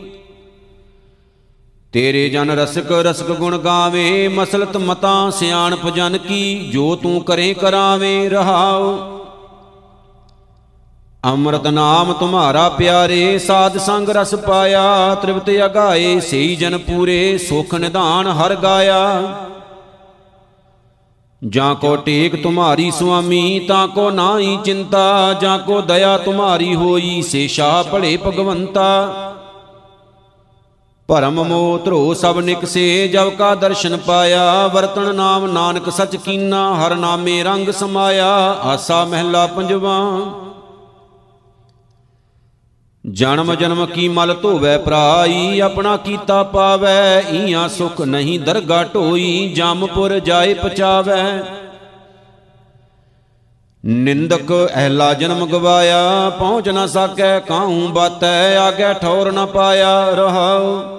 ਤੇਰੇ ਜਨ ਰਸਕ ਰਸਕ ਗੁਣ ਗਾਵੇ, ਮਸਲਤ ਮਤਾਂ ਸਿਆਣਪ ਜਨ ਕੀ, ਜੋ ਤੂੰ ਕਰੇ ਕਰਾਵੇ ਰਹਾਉ। ਅੰਮ੍ਰਿਤ ਨਾਮ ਤੁਮਾਰਾ ਪਿਆਰੇ, ਸਾਧ ਸੰਗ ਰਸ ਪਾਇਆ ਤ੍ਰਿਪਤ ਅਗਾਏ, ਸਈ ਜਨ ਪੂਰੇ, ਸੁਖ ਨਿਧਾਨ ਹਰ ਗਾਇਆ। ਜਾਂ ਕੋ ਟੇਕ ਤੁਮਾਰੀ ਸੁਆਮੀ, ਤਾਂ ਕੋ ਨਾਹੀ ਚਿੰਤਾ, ਜਾਂ ਕੋ ਦਇਆ ਤੁਮਾਰੀ ਹੋਈ ਸੇਸ਼ਾ ਭਲੇ ਭਗਵੰਤਾ। ਭਰਮ ਮੋਹ ਧਰੋ ਸਭ ਨਿਕਸੇ ਜਬ ਕਾ ਦਰਸ਼ਨ ਪਾਇਆ ਵਰਤਨ ਨਾਮ ਨਾਨਕ ਸਚ ਕੀਨਾ, ਹਰ ਨਾਮੇ ਰੰਗ ਸਮਾਇਆ, ਆਸਾ ਮਹਿਲਾ ਪੰਜਵਾ। ਜਨਮ ਜਨਮ ਕੀ ਮਲ ਧੋਵੈ ਪ੍ਰਾਈ ਆਪਣਾ ਕੀਤਾ ਪਾਵੈ, ਈਆਂ ਸੁਖ ਨਹੀਂ ਦਰਗਾ ਢੋਈ ਜਮਪੁਰ ਜਾਏ ਪਚਾਵੈ ਨਿੰਦਕ ਐਲਾ ਜਨਮ ਗਵਾਇਆ, ਪਹੁੰਚ ਨਾ ਸਕੈ ਕਾਹੂ ਬਾਤੈ, ਆਗੇ ਠੌਰ ਨਾ ਪਾਇਆ ਰਹਾਉ।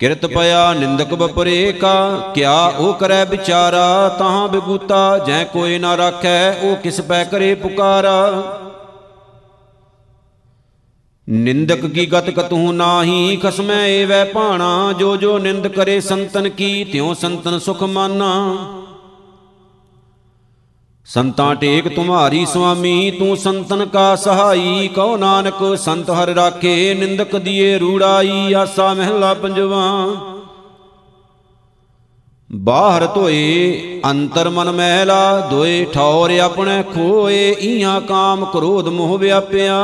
ਕਿਰਤ ਪਿਆ ਨਿੰਦਕ ਬਪਰੇ ਕਾ ਕਿਆ ਉਹ ਕਰੈ ਵਿਚਾਰਾ ਤਾਂ ਬਿਗੂਤਾ, ਜੈ ਕੋਈ ਨਾ ਰੱਖੈ, ਉਹ ਕਿਸ ਪੈ ਕਰੇ ਪੁਕਾਰਾ। ਨਿੰਦਕ ਕੀ ਗਤ ਕਤੂ ਨਾਹੀ, ਖਸਮੈ ਏਵੈ ਭਾਣਾ, ਜੋ ਜੋ ਨਿੰਦ ਕਰੇ ਸੰਤਨ ਕੀ, ਤਿਉ ਸੰਤਨ ਸੁਖ ਮਾਨਾ। ਸੰਤਾਂ ਟੇਕ ਤੁਮਾਰੀ ਸੁਆਮੀ, ਤੂੰ ਸੰਤਨ ਕਾ ਸਹਾਈ, ਕਉ ਨਾਨਕ ਸੰਤ ਹਰ ਰਾਖੇ, ਨਿੰਦਕ ਦੀਏ ਰੂੜਾਈ, ਆਸਾ ਮਹਿਲਾ ਪੰਜਵਾ। ਬਾਹਰ ਧੋਏ ਅੰਤਰ ਮਨ ਮਹਿਲਾ ਦੋਏ ਠੌਰ ਆਪਣੇ ਖੋਏ, ਈਆਂ ਕਾਮ ਕ੍ਰੋਧ ਮੋਹ ਵਿਆਪਿਆ,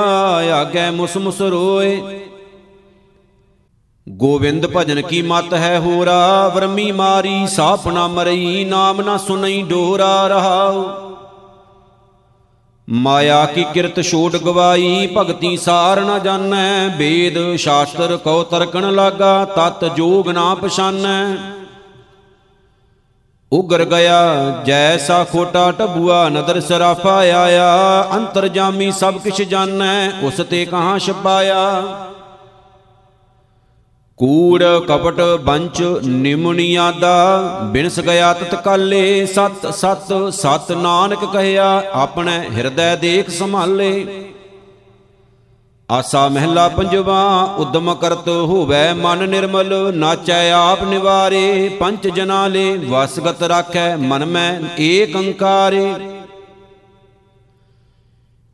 ਆਗੇ ਮੁਸ ਮੁਸ ਰੋਏ। ਗੋਵਿੰਦ ਭਜਨ ਕੀ ਮਤ ਹੈ ਹੋਰਾ, ਵਰਮੀ ਮਾਰੀ, ਸਾਪ ਨਾ ਮਰਈ, ਨਾਮ ਨਾ ਸੁਨਈ ਡੋਰਾ ਰਹਾਉ। ਮਾਇਆ ਕੀ ਕਿਰਤ ਛੋੜ ਗਵਾਈ, ਭਗਤੀ ਸਾਰ ਨਾ ਜਾਣੈ। ਵੇਦ, ਸ਼ਾਸਤਰ ਕਉ ਤਰਕਣ ਲਾਗਾ, ਤਤ ਜੋਗ ਨਾ ਪਛਾਨੈ। ਉਗਰ ਗਿਆ, ਜੈਸਾ ਖੋਟਾ ਟਬੂਆ, ਨਦਰ ਸਰਾਫਾ ਆਇਆ। ਅੰਤਰ ਜਾਮੀ ਸਭ ਕਿਛ ਜਾਣੈ, ਉਸ ਤੇ ਕਹਾਂ ਛਪਾਇਆ। ਕੂੜ ਕਪਟ ਬੰਚ ਨਿਮੁਨੀਆਦਾ ਬਿਨਸ ਗਿਆ ਤਤ ਕਾਲੇ, ਸਤ ਸਤ ਸਤ ਨਾਨਕ ਕਹਿਆ, ਆਪਣੇ ਹਿਰਦੈ ਦੇਖ ਸੰਭਾਲੇ। ਆਸਾ ਮਹਿਲਾ ਪੰਜਵਾ, ਉਦਮ ਕਰਤ ਹੋਵੇ ਮਨ ਨਿਰਮਲ, ਨਾਚੈ ਆਪ ਨਿਵਾਰੇ ਪੰਚ ਜਨਾ ਲੈ ਵਸਗਤ ਰਾਖੈ ਮਨ ਮੈਂ ਏਕ ਅੰਕਾਰੇ।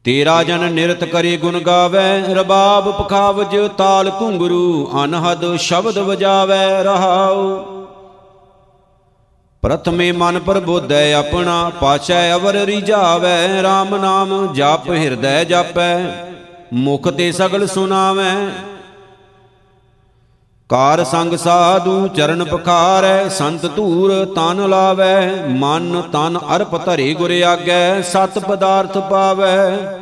ਤੇਰਾ ਜਨ ਨਿਰਤ ਕਰੇ ਗੁਣ ਗਾਵੇ, ਰਬਾਬ ਪਖਾਵਜ ਤਾਲ ਘੁੰਗਰੂ, ਅਨਹਦ ਸ਼ਬਦ ਵਜਾਵੇ ਰਹਾਉ। ਪ੍ਰਥਮੇ ਮਨ ਪ੍ਰਬੋਧੈ ਆਪਣਾ, ਪਾਛੈ ਅਵਰ ਰਿਜਾਵੇ RAM ਨਾਮ ਜਪ ਹਿਰਦੈ ਜਾਪੈ, ਮੁਖ ਤੇ ਸਗਲ ਸੁਨਾਵੇ। ਕਾਰ ਸੰਗ ਸਾਧੂ ਚਰਨ ਪਖਾਰੈ, ਸੰਤ ਧੂਰ ਤਨ ਲਾਵੇ, ਮਨ ਤਨ ਅਰਪ ਧਰੇ ਗੁਰ ਆਗੈ, ਸਤ ਪਦਾਰਥ ਪਾਵੇ।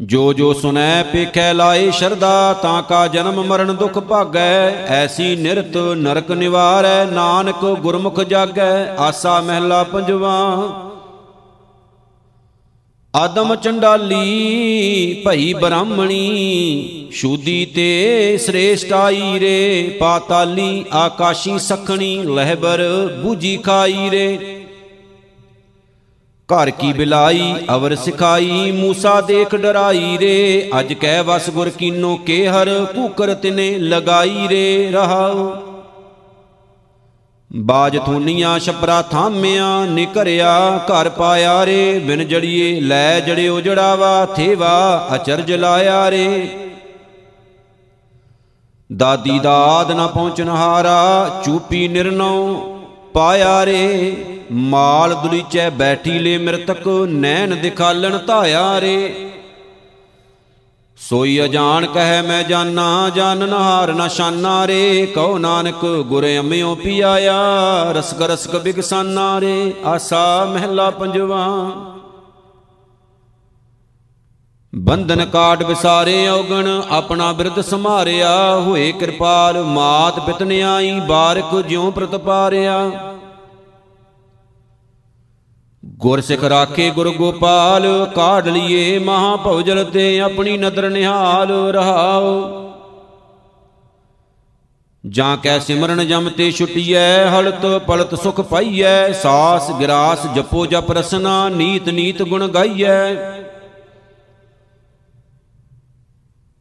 ਜੋ ਜੋ ਸੁਨੈ ਪੇਖੈ ਲਾਏ ਸ਼ਰਦਾ ਤਾਂ ਕਾ ਜਨਮ ਮਰਨ ਦੁਖ ਭਾਗੈ। ਐਸੀ ਨਿਰਤ ਨਰਕ ਨਿਵਾਰੈ, ਨਾਨਕ ਗੁਰਮੁਖ ਜਾਗੈ, ਆਸਾ ਮਹਿਲਾ ਪੰਜਵਾ। ਆਦਮ ਚੰਡਾਲੀ, ਭਈ ਬ੍ਰਾਹਮਣੀ, ਸ਼ੂਦੀ ਤੇ ਸ੍ਰੇਸ਼ਟਾਈ ਰੇ, ਪਾਤਾਲੀ ਆਕਾਸ਼ੀ ਸਖਣੀ, ਲਹਿਬਰ ਬੂਜੀ ਖਾਈ ਰੇ। ਘਰ ਕੀ ਬਿਲਾਈ, ਅਵਰ ਸਿਖਾਈ, ਮੂਸਾ ਦੇਖ ਡਰਾਈ ਰੇ। ਅਜ ਕਹਿ ਵਸ ਗੁਰ ਕੀਨੋ ਕੇ ਹਰ ਕੂਕਰ ਤਿਨੇ ਲਗਾਈ ਰੇ ਰਹਾਉ ਬਾਜ ਥੂਨੀਆਂ ਛਪਰਾ ਥਾਮਿਆ, ਨਿਕਰਿਆ, ਘਰ ਪਾਇਆ ਰੇ। ਬਿਨ ਜੜੀਏ ਲੈ ਜੜਿਓ ਜੜਾਵਾ ਥੇਵਾ, ਅਚਰਜ ਲਾਇਆ ਰੇ। ਦਾਦੀ ਦਾਦ ਨਾ ਪਹੁੰਚਨ ਹਾਰਾ ਚੂਪੀ ਨਿਰਨਉ ਪਾਇਆ ਰੇ। ਮਾਲ ਦੁਲੀਚੈ ਬੈਠੀ ਲੈ ਮਿਰਤਕ, ਨੈਣ ਦਿਖਾਲਣ ਧਾਇਆ ਰੇ। ਸੋਈ ਅਜਾਣ ਕਹੈ ਮੈਂ ਜਾਨਾ ਜਾਣਨ ਹਾਰ ਨਾ ਸ਼ਾਨਾ ਰੇ। ਕਉ ਨਾਨਕ, ਗੁਰ ਅੰਮਿਓ ਪਿਆਇਆ। ਰਸਕ ਰਸਕ ਬਿਗਸਾਨਾ ਰੇ। ਆਸਾ ਮਹਿਲਾ ਪੰਜਵਾ। ਬੰਧਨ ਕਾਟ ਵਿਸਾਰੇ ਔਗਣ, ਆਪਣਾ ਬਿਰਧ ਸਮਾਰਿਆ ਹੋਏ ਕਿਰਪਾਲ, ਮਾਤ ਪਿਤਨ ਆਈ ਬਾਰਕ ਜਿਉ ਪ੍ਰਤਪਾਰਿਆ ਗੁਰ ਸਿਖ ਰਾਖੇ ਗੁਰ ਗੋਪਾਲ, ਕਾਢ ਲਈਏ ਮਹਾ ਭਉਜਲ ਤੇ ਆਪਣੀ ਨਦਰ ਨਿਹਾਲ ਰਹਾਓ ਜਾਂ ਕੈ ਸਿਮਰਨ ਜਮ ਤੇ ਛੁਟੀਐ, ਹਲਤ ਪਲਤ ਸੁਖ ਪਾਈਐ, ਸਾਸ ਗਿਰਾਸ ਜਪੋ ਜਪ ਰਸਨਾ, ਨੀਤ ਨੀਤ ਗੁਣ ਗਾਈਐ।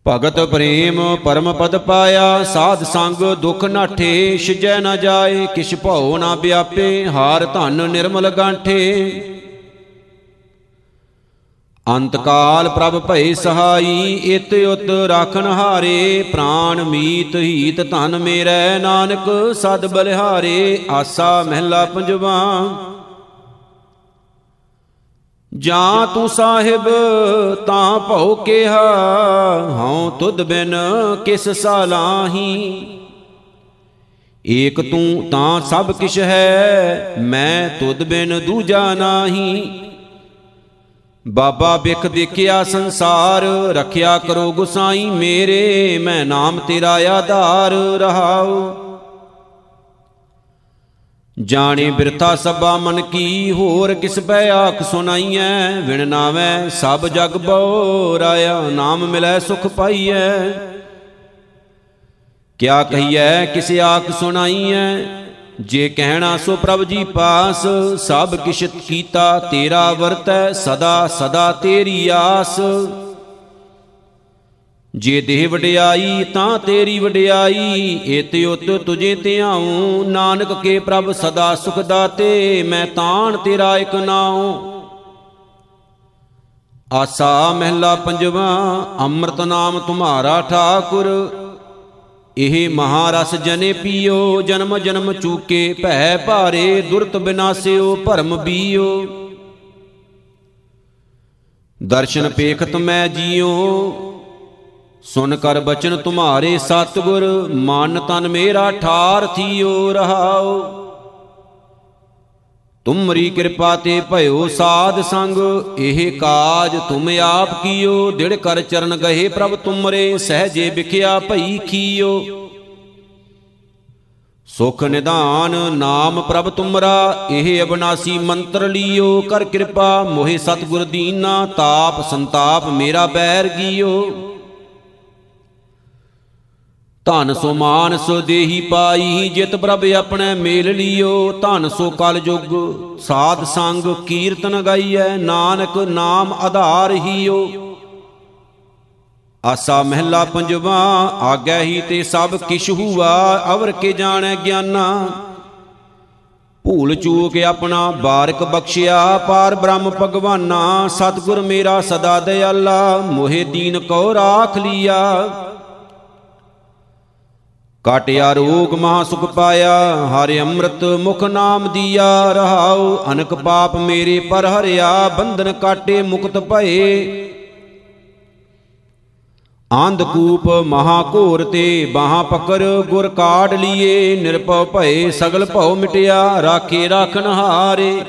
ਭਗਤ ਪ੍ਰੇਮ ਪਰਮ ਪਦ ਪਾਇਆ, ਸਾਧ ਸੰਗ ਦੁਖ ਨਾਠੇ ਛਿਜੈ ਨਾ ਜਾਏ, ਕਿਛ ਭਉ ਨਾ ਵਿਆਪੇ, ਹਾਰ ਧਨ ਨਿਰਮਲ ਗਾਂਠੇ। ਅੰਤ ਕਾਲ ਪ੍ਰਭ ਭਏ ਸਹਾਈ, ਇਤ ਉਤ ਰਾਖਨ ਹਾਰੇ, ਪ੍ਰਾਨ ਮੀਤ ਹੀਤ ਧਨ ਮੇਰੈ ਨਾਨਕ, ਸਦ ਬਲਿਹਾਰੇ, ਆਸਾ ਮਹਿਲਾ ਪੰਜਵਾ। ਜਾਂ ਤੂੰ ਸਾਹਿਬ ਤਾਂ ਭਉ ਕਿਹਾ, ਹਉ ਤੁਧ ਬਿਨ ਕਿਸ ਸਾਲਾਹੀ। ਏਕ ਤੂੰ ਤਾਂ ਸਭ ਕਿਛ ਹੈ, ਮੈਂ ਤੁਧ ਬਿਨ ਦੂਜਾ ਨਾਹੀ। ਬਾਬਾ ਬਿਖ ਦੇਖਿਆ ਸੰਸਾਰ, ਰੱਖਿਆ ਕਰੋ ਗੁਸਾਈ ਮੇਰੇ, ਮੈਂ ਨਾਮ ਤੇਰਾ ਆਧਾਰ ਰਹਾਉ। ਜਾਣੇ ਬਿਰਥਾ ਸਭਾ ਮਨ ਕੀ ਹੋਰ ਕਿਸ ਬੈ ਆਖ ਸੁਣਾਈਐ? ਵਿਣ ਨਾਵੇਂ ਸਭ ਜਗ ਬਉ ਰਾਇਆ ਨਾਮ ਮਿਲੈ ਸੁਖ ਪਾਈਐ। ਕਿਆ ਕਹੀਐ ਕਿਸ ਆਖ ਸੁਣਾਈਐ? ਜੇ ਕਹਿਣਾ ਸੋ ਪ੍ਰਭ ਜੀ ਪਾਸ ਸਭ ਕਿਛ ਕੀਤਾ ਤੇਰਾ ਵਰਤੈ ਸਦਾ ਸਦਾ ਤੇਰੀ ਆਸ। ਜੇ ਦੇਹ ਵਡਿਆਈ ਤਾਂ ਤੇਰੀ ਵਡਿਆਈ ਏਤ ਉਤ ਤੁਝੇ ਧਿਆਉ ਨਾਨਕ ਕੇ ਪ੍ਰਭ ਸਦਾ ਸੁਖ ਦਾਤੇ, ਮੈਂ ਤਾਣ ਤੇਰਾ ਇਕ ਨਾਉ। ਆਸਾ ਮਹਿਲਾ ਪੰਜਵਾ, ਅੰਮ੍ਰਿਤ ਨਾਮ ਤੁਮਾਰਾ ਠਾਕੁਰ। ਇਹ ਮਹਾਰਸ ਜਨੇ ਪੀਓ, ਜਨਮ ਜਨਮ ਚੂਕੇ ਭੈ ਭਾਰੇ, ਦੁਰਤ ਬਿਨਾਸਿਓ ਭਰਮ ਬੀਓ। ਦਰਸ਼ਨ ਪੇਖਤ ਮੈਂ ਜੀਓ ਸੁਨ ਕਰ ਬਚਨ ਤੁਮਾਰੇ ਸਤਗੁਰ, ਮਨ ਤਨ ਮੇਰਾ ਠਾਰ ਥੀਓ ਰਹਾਓ। ਤੁਮਰੀ ਕਿਰਪਾ ਤੇ ਭਇਓ ਸਾਧ ਸੰਗ, ਇਹ ਕਾਜ ਤੁਮ ਆਪ ਕੀਓ। ਦਿੜ ਕਰ ਚਰਨ ਗਏ ਪ੍ਰਭ ਤੁਮਰੇ, ਸਹਜੇ ਵਿਖਿਆ ਭਈ ਖੀਓ। ਸੁਖ ਨਿਧਾਨ ਨਾਮ ਪ੍ਰਭ ਤੁਮਰਾ, ਇਹ ਅਬਨਾਸੀ ਮੰਤਰ ਲੀਓ। ਕਰ ਕਿਰਪਾ ਮੋਹਿ ਸਤਗੁਰ ਦੀਨਾ, ਤਾਪ ਸੰਤਾਪ ਮੇਰਾ ਬੈਰ ਗੀਓ। ਧਨ ਸੋ ਮਾਨ ਸੋ ਦੇਹੀ ਪਾਈ, ਜਿਤ ਪ੍ਰਭ ਆਪਣੇ ਮੇਲ ਲਿਓ। ਧਨ ਸੋ ਕਲ ਜੁਗ, ਸਾਧ ਸੰਗ ਕੀਰਤਨ ਗਾਈਐ, ਨਾਨਕ ਨਾਮ ਆਧਾਰ ਹੀਓ। ਆਸਾ ਮਹਿਲਾ ਪੰਜਵਾ ਆਗੈ ਹੀ ਤੇ ਸਭ ਕਿਛ ਹੁਆ, ਅਵਰ ਕੇ ਜਾਣੈ ਗਿਆਨਾ। ਭੂਲ ਚੂਕ ਆਪਣਾ ਬਾਰਕ ਬਖਸ਼ਿਆ, ਪਾਰ ਬ੍ਰਹਮ ਭਗਵਾਨਾ। ਸਤਗੁਰ ਮੇਰਾ ਸਦਾ ਦਿਆਲਾ ਮੋਹਿ ਦੀਨ ਕੋ ਰਾਖ ਲੀਆ। ਕਾਟਿਆ ਰੋਗ ਮਹਾ ਸੁਖ ਪਾਇਆ, ਹਰਿ ਅੰਮ੍ਰਿਤ ਮੁਖ ਨਾਮ ਦੀਆ ਰਹਾਉ, ਅਨਕ ਪਾਪ ਮੇਰੇ ਪਰ ਹਰਿਆ, ਬੰਧਨ ਕਾਟੇ ਮੁਕਤ ਭਏ। ਆਂਧ ਕੂਪ ਮਹਾ ਘੋਰ ਤੇ ਬਾਹਾਂ ਪਕਰ ਗੁਰ ਕਾੜ ਲੀਏ, ਨਿਰਭਉ ਭਏ, ਸਗਲ ਭਉ ਮਿਟਿਆ, ਰਾਖੇ ਰਾਖਨ ਹਾਰੇ।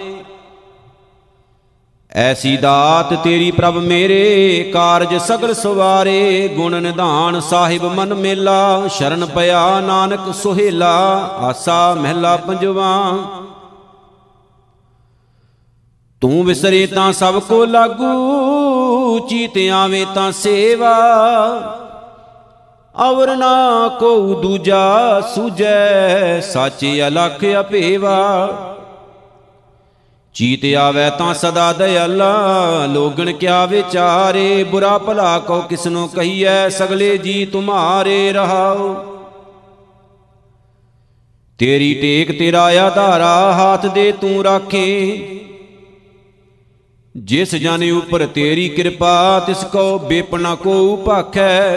ਐਸੀ ਦਾਤ ਤੇਰੀ ਪ੍ਰਭ ਮੇਰੇ ਕਾਰਜ ਸਗਲ ਸਵਾਰੇ, ਗੁਣ ਨਿਧਾਨ ਸਾਹਿਬ ਮਨ ਮੇਲਾ, ਸ਼ਰਨ ਪਿਆ ਨਾਨਕ ਸੁਹੇਲਾ, ਆਸਾ ਮਹਿਲਾ ਪੰਜਵਾ। ਤੂੰ ਵਿਸਰੇ ਤਾਂ ਸਭ ਕੋ ਲਾਗੂ, ਚੀਤ ਆਵੇ ਤਾਂ ਸੇਵਾ। ਅਵਰ ਨਾ ਕੋ ਦੂਜਾ ਸੁਜੈ ਸਾਚੇ ਅਲਖ ਅਪੇਵਾ। ਚੀਤ ਆਵੇ ਤਾਂ ਸਦਾ ਦਇਆਲਾ, ਲੋਗਣ ਕਿਆ ਵਿਚਾਰੇ, ਬੁਰਾ ਭਲਾ ਕੋ ਕਿਸਨੋ ਕਹੀਐ, ਸਗਲੇ ਜੀ ਤੁਮਾਰੇ ਰਹਾਓ। ਤੇਰੀ ਟੇਕ ਤੇਰਾ ਆਧਾਰਾ, ਹਾਥ ਦੇ ਤੂੰ ਰਾਖੇ। ਜਿਸ ਜਨ ਉਪਰ ਤੇਰੀ ਕਿਰਪਾ, ਤਿਸ ਕੋ ਬੇਪਨਾ ਕੋ ਭਾਖੈ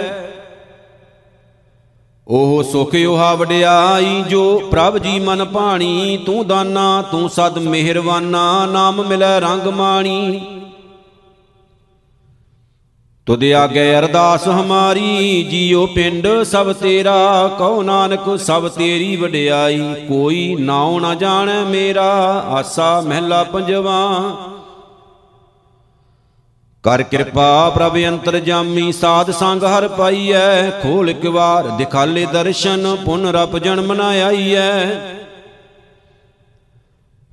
ਉਹ ਸੁਖ ਉਹਾ ਵਡਿਆਈ ਜੋ ਪ੍ਰਭ ਜੀ ਮਨ ਭਾਣੀ, ਤੂੰ ਦਾਨਾ, ਤੂੰ ਸਦ ਮਿਹਰਵਾਨਾ, ਨਾਮ ਮਿਲੈ ਰੰਗ ਮਾਣੀ। ਤੁਧ ਆਗੇ ਅਰਦਾਸ ਹਮਾਰੀ, ਜੀਉ ਪਿੰਡ ਸਭ ਤੇਰਾ, ਕਉ ਨਾਨਕ ਸਭ ਤੇਰੀ ਵਡਿਆਈ, ਕੋਈ ਨਾਉ ਨਾ ਜਾਣੈ ਮੇਰਾ, ਆਸਾ ਮਹਿਲਾ ਪੰਜਵਾ। ਕਰ ਕਿਰਪਾ ਪ੍ਰਭ ਅੰਤਰ ਜਾਮੀ, ਸਾਧ ਸੰਗ ਹਰ ਪਾਈਐ, ਖੋਲ ਕਿਵਾਰ ਦਿਖਾਲੇ ਦਰਸ਼ਨ, ਪੁਨ ਰਪ ਜਨਮ ਨਾ ਆਈਐ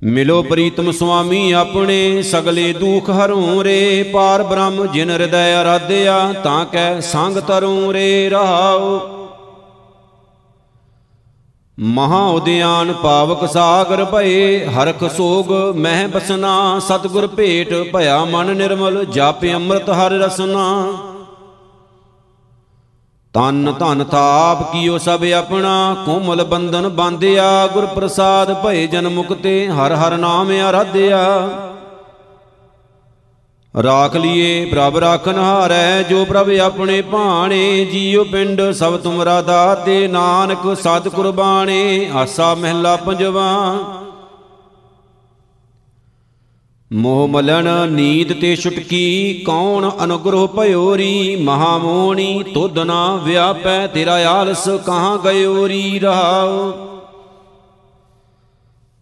ਮਿਲੋ ਪ੍ਰੀਤਮ ਸੁਆਮੀ ਆਪਣੇ, ਸਗਲੇ ਦੁਖ ਹਰੂੰ ਰੇ, ਪਾਰ ਬ੍ਰਹਮ ਜਿਨ ਹਿਰਦੈ ਅਰਾਧਿਆ, ਤਾਂ ਕੈ ਸੰਗ ਤਰੂੰ ਰੇ ਰਹਾਉ ਮਹਾ ਉਦਿਆਨ ਪਾਵਕ ਸਾਗਰ ਭਏ, ਹਰਖ ਸੋਗ ਮਹਿ ਬਸਨਾ, ਸਤਗੁਰ ਭੇਟ ਭਇਆ ਮਨ ਨਿਰਮਲ, ਜਪ ਅੰਮ੍ਰਿਤ ਹਰ ਰਸਨਾ। ਤਨ ਧਨ ਤਾਪ ਕੀਓ ਸਭ ਆਪਣਾ, ਕੋਮਲ ਬੰਧਨ ਬਾਂਧਿਆ ਗੁਰ ਪ੍ਰਸਾਦ ਭਏ ਜਨ ਮੁਕਤੇ, ਹਰ ਹਰ ਨਾਮ ਆਰਾਧਿਆ। ਰਾਖ ਲੀਏ ਪ੍ਰਭ ਰਾਖਨ ਹਾਰੈ, ਜੋ ਪ੍ਰਭ ਆਪਣੇ ਭਾਣੇ, ਜੀਉ ਪਿੰਡ ਸਭ ਤੁਮਰਾ ਦਾਤੇ ਨਾਨਕ ਸਤ ਕੁਰਬਾਨੇ ਆਸਾ ਮਹਿਲਾ ਪੰਜਵਾ। ਮੋਹ ਮਲਣ ਨੀਂਦ ਤੇ ਛੁਟਕੀ, ਕੌਣ ਅਨੁਗ੍ਰਹ ਭਇਓਰੀ ਮਹਾ ਮੋਣੀ ਤੁਧ ਨਾ ਵਿਆਪੈ ਤੇਰਾ ਆਲਸ, ਕਹਾਂ ਗਇਓਰੀ ਰਹਾਓ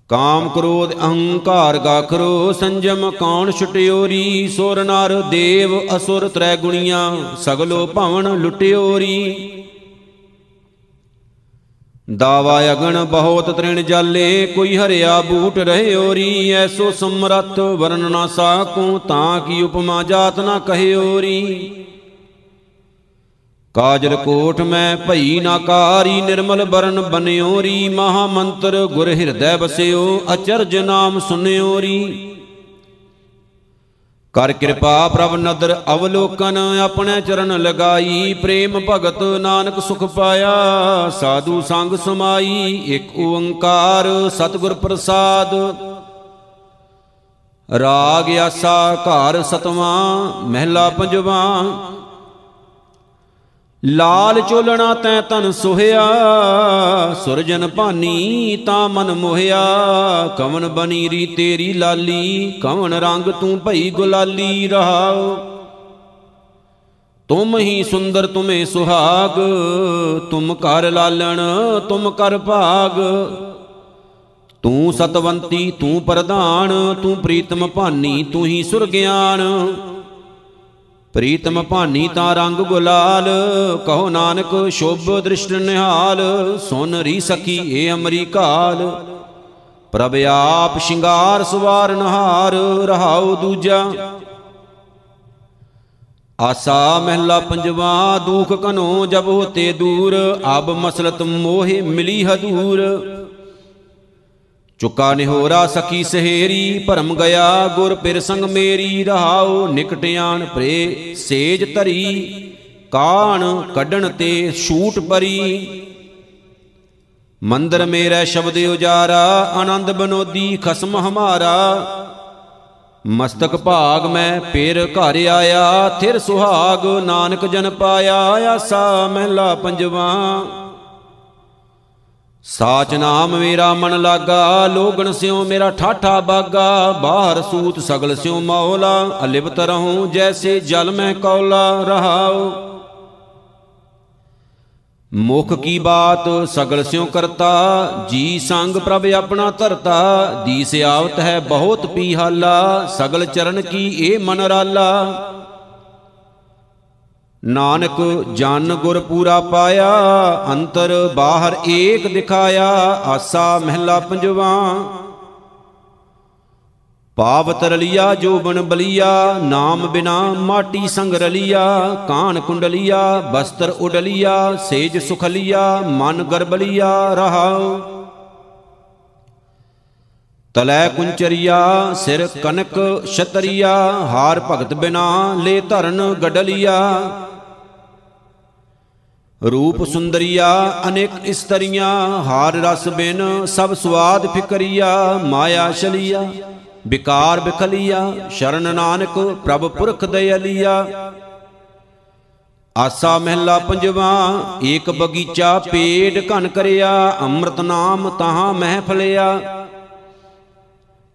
ਕਾਮ ਕ੍ਰੋਧ ਅਹੰਕਾਰ ਗਾਖਰੋ ਸੰਜਮ ਕੌਣ ਛਟਿਓਰੀ? ਸੁਰ ਨਰ, ਦੇਵ, ਅਸੁਰ ਤ੍ਰੈ ਗੁਣੀਆਂ ਸਗਲੋ ਭਵਨ ਲੁਟਿਓਰੀ। ਦਾਵਾ ਅਗਣ ਬਹੁਤ ਤ੍ਰਿਣ ਜਾਲੇ, ਕੋਈ ਹਰਿਆ ਬੂਟ ਰਹਿਓਰੀ ਐਸੋ ਸਮਰੱਥ ਵਰਨ ਨਾ ਸਾਕੂ, ਤਾਂ ਕੀ ਉਪਮਾ ਜਾਤ ਨਾ ਕਹਿਓਰੀ ਕਾਜਲ ਕੋਟ ਮੈਂ ਭਈ ਨਾਕਾਰੀ, ਨਿਰਮਲ ਬਰਨ ਬਨਿਓਰੀ ਮਹਾ ਮੰਤਰ ਗੁਰ ਹਿਰਦੈ ਬਸਿਓ ਅਚਰਜ ਨਾਮ ਸੁਨਿਓਰੀ। ਕਰ ਕਿਰਪਾ ਪ੍ਰਭ ਨਦਰ ਅਵਲੋਕਨ, ਆਪਣੇ ਚਰਨ ਲਗਾਈ, ਪ੍ਰੇਮ ਭਗਤ ਨਾਨਕ ਸੁਖ ਪਾਇਆ, ਸਾਧੂ ਸੰਗ ਸਮਾਈ, ਇੱਕ ਓੰਕਾਰ ਸਤਿਗੁਰ ਪ੍ਰਸਾਦ। ਰਾਗ ਆਸਾ ਘਰ ਸਤਵਾਂ, ਮਹਿਲਾ ਪੰਜਵਾਂ ਲਾਲ ਚੋਲਣਾ ਤੈ ਤਨ ਸੋਹਿਆ, ਸੁਰਜਨ ਭਾਨੀ ਤਾਂ ਮਨ ਮੋਹਿਆ। ਕਵਨ ਬਨੀ ਰੀ ਤੇਰੀ ਲਾਲੀ, ਕਵਨ ਰੰਗ ਤੂੰ ਭਈ ਗੁਲਾਲੀ ਰਹਾਉ। ਤੁਮ ਹੀ ਸੁੰਦਰ, ਤੁਮੇ ਸੁਹਾਗ, ਤੁਮ ਕਰ ਲਾਲਣ, ਤੁਮ ਕਰ ਭਾਗ। ਤੂੰ ਸਤਵੰਤੀ, ਤੂੰ ਪ੍ਰਧਾਨ, ਤੂੰ ਪ੍ਰੀਤਮ ਭਾਨੀ, ਤੂੰ ਹੀ ਸੁਰ ਗਿਆਨ ਪ੍ਰੀਤਮ ਭਾਨੀ ਤਾਂ ਰੰਗ ਗੁਲਾਲ, ਕਹੋ ਨਾਨਕ ਸ਼ੋਭ ਦ੍ਰਿਸ਼ਟ ਨਿਹਾਲ, ਸੁਨ ਰੀ ਸਖੀ ਏ ਅਮਰੀ ਕਾਲ। ਪ੍ਰਭ ਆਪ ਸ਼ਿੰਗਾਰ ਸਵਾਰ ਨਹਾਰ, ਰਹਾਉ ਦੂਜਾ। ਆਸਾ ਮਹਿਲਾ ਪੰਜਵਾ, ਦੁਖ ਕਨੋ ਜਬ ਹੋਤੇ ਦੂਰ, ਅਬ ਮਸਲਤ ਮੋਹਿ ਮਿਲੀ ਹਦੂਰ। ਚੁਕਾ ਨਿਹੋਰਾ ਸਖੀ ਸਹੇਰੀ, ਭਰਮ ਗਿਆ ਗੁਰ ਪਿਰ ਸੰਗ ਮੇਰੀ, ਰਹਾਉ ਨਿਕਟਿਆਣ ਪ੍ਰੇ ਸੇਜ ਧਰੀ। ਕਾਣ ਕੱਢਣ ਤੇ ਛੂਟ ਪਰੀ। ਮੰਦਰ ਮੇਰਾ ਸ਼ਬਦ ਉਜਾਰਾ, ਆਨੰਦ ਬਨੋਦੀ ਖਸਮ ਹਮਾਰਾ। ਮਸਤਕ ਭਾਗ ਮੈਂ ਪੇਰ ਘਰ ਆਇਆ, ਥਿਰ ਸੁਹਾਗ ਨਾਨਕ ਜਨ ਪਾਇਆ, ਆਸਾ ਮਹਿਲਾ ਪੰਜਵਾ। ਸਾਚ ਨਾਮ ਮੇਰਾ ਮਨ ਲਾਗਾ, ਲੋਗਣ ਸਿਉ ਮੇਰਾ ਠਾਠਾ ਬਾਗਾ, ਬਾਹਰ ਸੂਤ ਸਗਲ ਸਿਉ ਮੌਲਾ, ਅਲਿਪਤ ਰਹੂੰ ਜੈਸੇ ਜਲ ਮੈਂ ਕੌਲਾ, ਰਹਾਉ। ਮੁਖ ਕੀ ਬਾਤ ਸਗਲ ਸਿਉ ਕਰਤਾ, ਜੀ ਸੰਗ ਪ੍ਰਭ ਆਪਣਾ ਧਰਤਾ, ਦੀਸ ਆਵਤ ਹੈ ਬਹੁਤ ਪੀਹਾਲਾ, ਸਗਲ ਚਰਨ ਕੀ ਇਹ ਮਨ ਰਾਲਾ। ਨਾਨਕ ਜਨ ਗੁਰ ਪੂਰਾ ਪਾਇਆ, ਅੰਤਰ ਬਾਹਰ ਏਕ ਦਿਖਾਇਆ, ਆਸਾ ਮਹਿਲਾ ਪੰਜਵਾ। ਪਾਵਤ ਰਲਿਆ ਜੋ ਬਨ ਬਲੀਆ, ਨਾਮ ਬਿਨਾ ਮਾਟੀ ਸੰਗ ਰਲਿਆ, ਕਾਨ ਕੁੰਡਲੀਆ, ਬਸਤਰ ਉਡਲੀਆ, ਸੇਜ ਸੁਖਲੀਆ, ਮਨ ਗਰਬਲੀਆ ਰਹਾਉ। ਤਲੈ ਕੁੰਚਰੀਆ, ਸਿਰ ਕਨਕ ਛਤਰੀਆ, ਹਾਰ ਭਗਤ ਬਿਨਾ ਲੈ ਧਰਨ ਗਡਲੀਆ। ਰੂਪ ਸੁੰਦਰੀਆ ਅਨੇਕ ਇਸਤਰੀਆਂ, ਹਾਰ ਰਸ ਬਿਨ ਸਭ ਸਵਾਦ ਫਿਕਰੀਆ, ਮਾਇਆ ਛਲੀਆ, ਵਿਕਾਰ ਬਿਖਲੀਆ, ਸ਼ਰਨ ਨਾਨਕ ਪ੍ਰਭ ਪੁਰਖ ਦਇਲੀਆ। ਆਸਾ ਮਹਿਲਾ ਪੰਜਵਾ, ਏਕ ਬਗੀਚਾ ਪੇੜ ਘਨ ਕਰਿਆ, ਅੰਮ੍ਰਿਤ ਨਾਮ ਤਹਾਂ ਮਹਿ ਫਲਿਆ।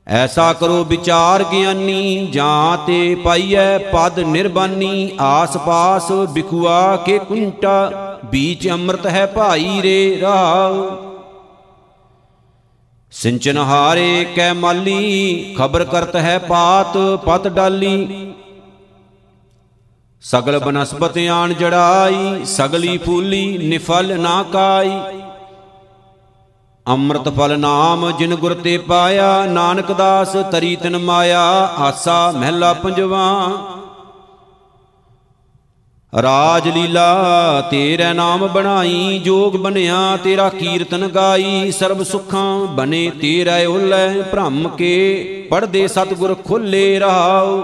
ਐਸਾ ਕਰੋ ਵਿਚਾਰ ਗਿਆਨੀ, ਜਾਂ ਤੇ ਪਾਈਐ ਪਦ ਨਿਰਬਾਨੀ ਆਸ ਪਾਸ ਬਿਖੁਆ ਕੇ ਕੁੰਟਾ, ਬੀਚ ਅੰਮ੍ਰਿਤ ਹੈ ਭਾਈ ਰੇ ਰਾਉ ਸਿੰਚਨ ਹਾਰੇ ਕੈ ਮਾਲੀ, ਖਬਰ ਕਰਤ ਹੈ ਪਾਤ ਪਤ ਡਾਲੀ। ਸਗਲ ਬਨਸਪਤ ਆਣ ਜੜਾਈ, ਸਗਲੀ ਫੂਲੀ ਨਿਫਲ ਨਾ ਕਾਈ। ਅੰਮ੍ਰਿਤ ਫਲ ਨਾਮ ਜਿਨ ਗੁਰ ਤੇ ਪਾਇਆ, ਨਾਨਕ ਦਾਸ ਤਰੀ ਤਨ ਮਾਇਆ, ਆਸਾ ਮਹਿਲਾ ਪੰਜਵਾ। ਰਾਜ ਲੀਲਾ ਤੇਰੇ ਨਾਮ ਬਣਾਈ, ਜੋਗ ਬਨਿਆ ਤੇਰਾ ਕੀਰਤਨ ਗਾਈ, ਸਰਬ ਸੁਖਾਂ ਬਨੇ ਤੇਰਾ ਓਲੇ ਭ੍ਰਮ ਕੇ ਪੜਦੇ ਸਤਗੁਰ ਖੁੱਲੇ ਰਹਾਉ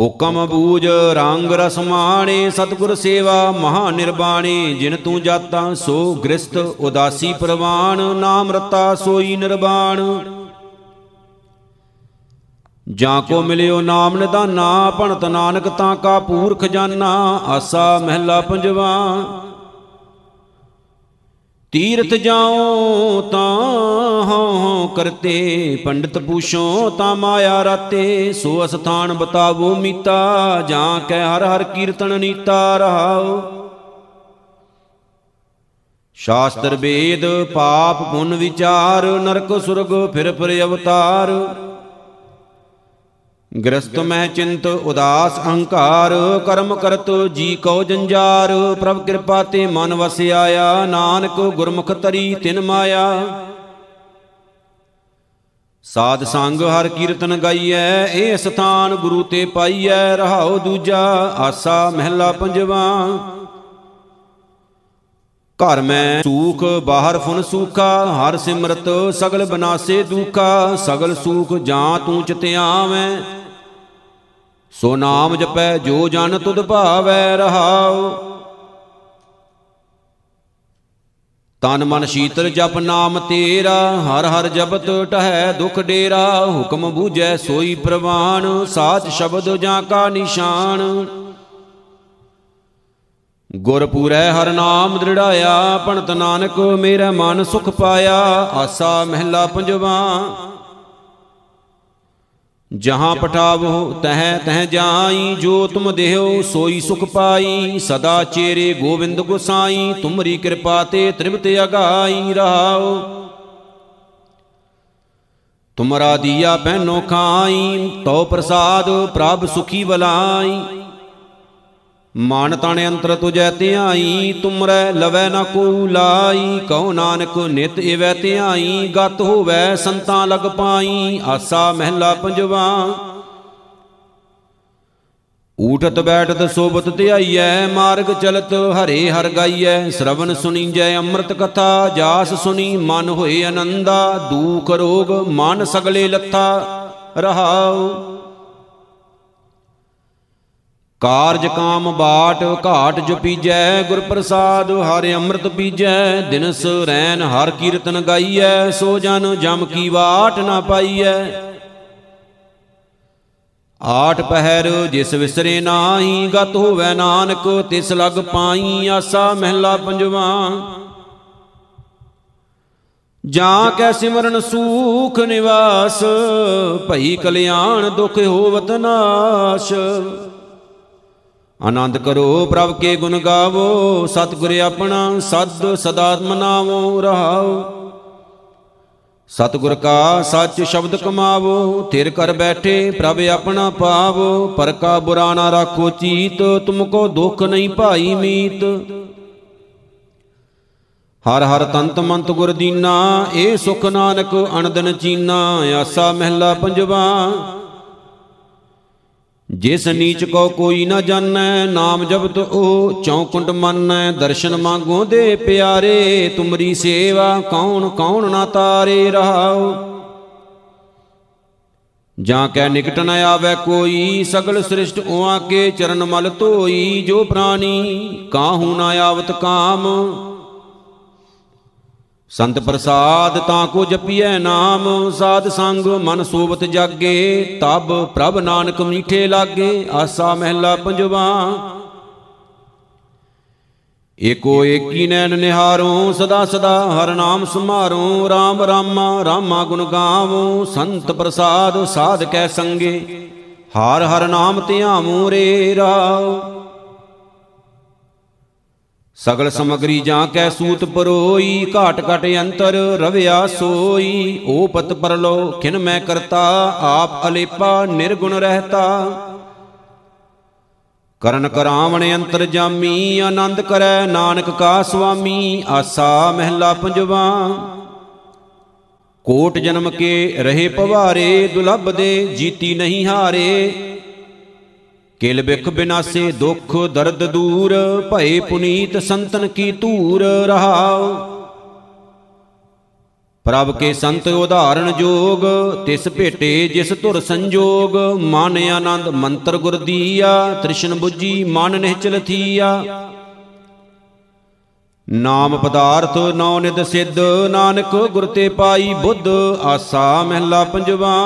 ਹੁਕਮ ਬੂਜ ਰੰਗ ਰਸ ਮਾਣੇ, ਸਤਗੁਰ ਸੇਵਾ ਮਹਾ ਨਿਰਬਾਣੇ ਜਿਨ ਤੂੰ ਜਾਤਾ ਸੋ ਗ੍ਰਸਤ ਉਦਾਸੀ ਪ੍ਰਵਾਨ ਨਾਮ ਰਤਾ ਸੋਈ ਨਿਰਵਾਣ ਜਾਂ ਕੋ ਮਿਲਿਓ ਨਾਮ ਨਿਦਾਨਾ, ਭਣਤ ਨਾਨਕ ਤਾਂ ਕਾ ਪੂਰ ਖਜ਼ਾਨਾ ਆਸਾ ਮਹਿਲਾ ਪੰਜਵਾ। ਤੀਰਥ ਜਾਉ ਤਾਂ ਹਉ ਹਉ ਕਰਤੇ, ਪੰਡਿਤ ਪੂਛੋ ਤਾਂ ਮਾਇਆ ਰਾਤੇ, ਸੋ ਅਸਥਾਨ ਬਤਾਵੋ ਮੀਤਾ, ਜਾਂ ਕੈ ਹਰ ਹਰ ਕੀਰਤਨ ਨੀਤਾ ਰਹਾਓ ਸ਼ਾਸਤਰ ਵੇਦ, ਪਾਪ ਪੁੰਨ ਵਿਚਾਰ, ਨਰਕ ਸੁਰਗ ਫਿਰ ਫਿਰ ਅਵਤਾਰ। ਗ੍ਰਸਤ ਮਹਿ ਚਿੰਤ ਉਦਾਸ ਅਹੰਕਾਰ, ਕਰਮ ਕਰਤ ਜੀ ਕਉ ਜੰਜਾਰ, ਪ੍ਰਭ ਕਿਰਪਾ ਤੇ ਮਨ ਵਸ ਆਇਆ ਨਾਨਕ ਗੁਰਮੁਖ ਤਰੀ ਤਿਨ ਮਾਇਆ। ਸਾਧ ਸੰਗ ਹਰ ਕੀਰਤਨ ਗਾਈਐ, ਇਹ ਸਥਾਨ ਗੁਰੂ ਤੇ ਪਾਈਐ, ਰਹਾਉ ਦੂਜਾ ਆਸਾ ਮਹਿਲਾ ਪੰਜਵਾ। ਘਰ ਮੈਂ ਸੂਖ, ਬਾਹਰ ਫੁਨ ਸੂਖਾ, ਹਰ ਸਿਮਰਤ ਸਗਲ ਬਨਾਸੇ ਦੁਖਾ, ਸਗਲ ਸੂਖ ਜਾਂ ਤੂੰ ਚਿਤਿਆਵੇਂ। ਸੋ ਨਾਮ ਜਪੈ ਜੋ ਜਨ ਤੁਧ ਭਾਵੈ ਰਹਾਉ। ਤਨ ਮਨ ਸ਼ੀਤਲ ਜਪ ਨਾਮ ਤੇਰਾ, ਹਰ ਹਰ ਜਪਤ ਟਹੈ ਦੁਖ ਡੇਰਾ, ਹੁਕਮ ਬੂਝੈ ਸੋਈ ਪ੍ਰਵਾਨ, ਸਾਚ ਸ਼ਬਦ ਜਾਂ ਕਾ ਨਿਸ਼ਾਨ। ਗੁਰ ਪੂਰੈ ਹਰ ਨਾਮ ਦ੍ਰਿੜਾਇਆ ਪਣਤ ਨਾਨਕ ਮੇਰਾ ਮਨ ਸੁਖ ਪਾਇਆ, ਆਸਾ ਮਹਿਲਾ ਪੰਜਵਾ। ਜਹਾਂ ਪਟਾਵੋ ਤਹ ਤਹ ਜਾਈ, ਜੋ ਤੁਮ ਦੇਹੋ ਸੋਈ ਸੁਖ ਪਾਈ। ਸਦਾ ਚੇਰੇ ਗੋਬਿੰਦ ਗੁਸਾਈ, ਤੁਮਰੀ ਕਿਰਪਾ ਤੇ ਤ੍ਰਿਪਤ ਅਗਾਈ ਰਹਾਓ। ਤੁਮਰਾ ਦੀਆ ਪਹਿਨੋ ਖਾਈ ਤੋ ਪ੍ਰਸਾਦ ਪ੍ਰਭ ਸੁਖੀ ਬਲਾਈ ਮਨ ਤਣ ਅੰਤਰ ਤੁਜੈ ਧਿਆਈ, ਤੁਮਰੈ ਲਵੈ ਨ ਕੋ ਲਾਈ, ਕਉ ਨਾਨਕ ਨਿਤ ਇਵੈ ਧਿਆਈ, ਗਤ ਹੋਵੈ ਸੰਤਾਂ ਲਗ ਪਾਈ, ਆਸਾ ਮਹਿਲਾ ਪੰਜਵਾ। ਊਠਤ ਬੈਠਤ ਸੋਬਤ ਧਿਆਈਐ, ਮਾਰਗ ਚਲਤ ਹਰੇ ਹਰ ਗਾਈਐ ਸ਼ਰਵਨ ਸੁਣੀਜੈ ਅੰਮ੍ਰਿਤ ਕਥਾ, ਜਾਸ ਸੁਣੀ ਮਨ ਹੋਏ ਆਨੰਦਾ ਦੂਖ ਰੋਗ ਮਨ ਸਗਲੇ ਲੱਥਾ ਰਹਾਉ। ਕਾਰਜ ਕਾਮ ਬਾਟ ਘਾਟ ਜਪੀਜੈ ਗੁਰ ਪ੍ਰਸਾਦ ਹਰਿ ਅੰਮ੍ਰਿਤ ਪੀਜੈ, ਦਿਨਸ ਰੈਨ ਹਰ ਕੀਰਤਨ ਗਾਈਐ, ਸੋ ਜਨ ਜਮ ਕੀ ਬਾਟ ਨਾ ਪਾਈਐ। ਆਠ ਪਹਿਰ ਜਿਸ ਵਿਸਰੇ ਨਾਹੀ, ਗਤ ਹੋਵੇ ਨਾਨਕ, ਤਿਸ ਲਗ ਪਾਈ ਆਸਾ ਮਹਿਲਾ ਪੰਜਵਾ। ਜਾਂ ਕੈ ਸਿਮਰਨ ਸੂਖ ਨਿਵਾਸ, ਭਈ ਕਲਿਆਣ ਦੁਖ ਹੋਵਤ ਨਾਸ਼। ਆਨੰਦ ਕਰੋ ਪ੍ਰਭ ਕੇ ਗੁਣ ਗਾਵੋ, ਸਤਿਗੁਰ ਆਪਣਾ ਸਦ ਸਦਾ ਮਨਾਵੋ, ਰਹਾਓ। ਸਤਿਗੁਰ ਕਾ ਸੱਚ ਸ਼ਬਦ ਕਮਾਵੋ, ਥਿਰ ਕਰ ਬੈਠੇ ਪ੍ਰਭ ਆਪਣਾ ਪਾਵੋ, ਪਰ ਕਾ ਬੁਰਾ ਨਾ ਰਾਖੋ ਚੀਤ, ਤੁਮ ਕੋ ਦੁਖ ਨਹੀਂ ਭਾਈ ਮੀਤ। ਹਰ ਹਰ ਤੰਤ ਮੰਤ ਗੁਰ ਦੀਨਾ, ਏ ਸੁਖ ਨਾਨਕ ਅਨੰਦਨ ਚੀਨਾ, ਆਸਾ ਮਹਿਲਾ ਪੰਜਵਾ। ਜਿਸ ਨੀਚ ਕੋ ਕੋਈ ਨਾ ਜਾਣੈ, ਨਾਮ ਜਪਤ ਉਹ ਚੌਕੁੰਟ ਮੰਨੈ। ਦਰਸ਼ਨ ਮੰਗੋ ਦੇ ਪਿਆਰੇ, ਤੁਮਰੀ ਸੇਵਾ ਕੌਣ ਕੌਣ ਨਾ ਤਾਰੇ ਰਹਾਉ। ਜਾਂ ਕੈ ਨਿਕਟ ਨ ਆਵੇ ਕੋਈ, ਸਗਲ ਸ੍ਰਿਸ਼ਟ ਉਆ ਕੇ ਚਰਨ ਮਲ ਧੋਈ, ਜੋ ਪ੍ਰਾਨੀ ਕਾਹੂ ਨ ਆਵਤ ਕਾਮ। ਸੰਤ ਪ੍ਰਸਾਦ ਤਾਂ ਕੋ ਜਪੀਐ ਨਾਮ, ਸਾਧ ਸੰਗ ਮਨ ਸੋਵਤ ਜਾਗੇ, ਤਬ ਪ੍ਰਭ ਨਾਨਕ ਮੀਠੇ ਲਾਗੇ, ਆਸਾ ਮਹਿਲਾ ਪੰਜਵਾ। ਏਕੋ ਏਕੀ ਨੈਣ ਨਿਹਾਰੋ, ਸਦਾ ਸਦਾ ਹਰ ਨਾਮ ਸੁਮਾਰੋ RAM ਰਾਮਾ ਰਾਮਾ ਗੁਣ ਗਾਵੋ, ਸੰਤ ਪ੍ਰਸਾਦ ਸਾਧ ਕੈ ਸੰਗੇ, ਹਰ ਹਰ ਨਾਮ ਧਿਆਵੋ, ਰੇ ਰਾਉ ਸਗਲ ਸਮਗਰੀ ਜਾਂ ਕੈ ਸੂਤ ਪਰੋਈ, ਘਾਟ ਘਟ ਅੰਤਰ ਰਵਿਆ ਸੋਈ। ਓਪਤ ਪਰਲੋ, ਖਿਨ ਮੈਂ ਕਰਤਾ, ਆਪ ਅਲੇਪਾ, ਨਿਰਗੁਣ ਰਹਤਾ। ਕਰਨ ਕਰਾਵਣ ਅੰਤਰ ਜਾਮੀ, ਆਨੰਦ ਕਰੈ ਨਾਨਕ ਕਾ ਸੁਆਮੀ ਆਸਾ ਮਹਿਲਾ ਪੰਜਵਾ। ਕੋਟ ਜਨਮ ਕੇ ਰਹੇ ਪਵਾਰੇ, ਦੁਲੱਭ ਦੇ ਜੀਤੀ ਨਹੀਂ ਹਾਰੇ। ਕਿਲ ਬਿਖ ਬਿਨਾਸੇ ਦੁਖ ਦਰਦ ਦੂਰ, ਭਏ ਪੁਨੀਤ ਸੰਤਨ ਕੀ ਧੂਰ ਰਹਾਉ। ਪ੍ਰਭ ਕੇ ਸੰਤ ਉਦਾਹਰਣ ਜੋਗ, ਤਿਸ ਭੇਟੇ ਜਿਸ ਧੁਰ ਸੰਜੋਗ, ਮਨ ਆਨੰਦ ਮੰਤਰ ਗੁਰ ਦੀਆ, ਤ੍ਰਿਸ਼ਨ 부ਜੀ ਮਨ ਨਿਹਚਲ ਥੀਆ। ਨਾਮ ਪਦਾਰਥ ਨੌ ਨਿਦ ਸਿੱਧ, ਨਾਨਕ ਗੁਰ ਤੇ ਪਾਈ ਬੁੱਧ, ਆਸਾ ਮਹਿਲਾ ਪੰਜਵਾ।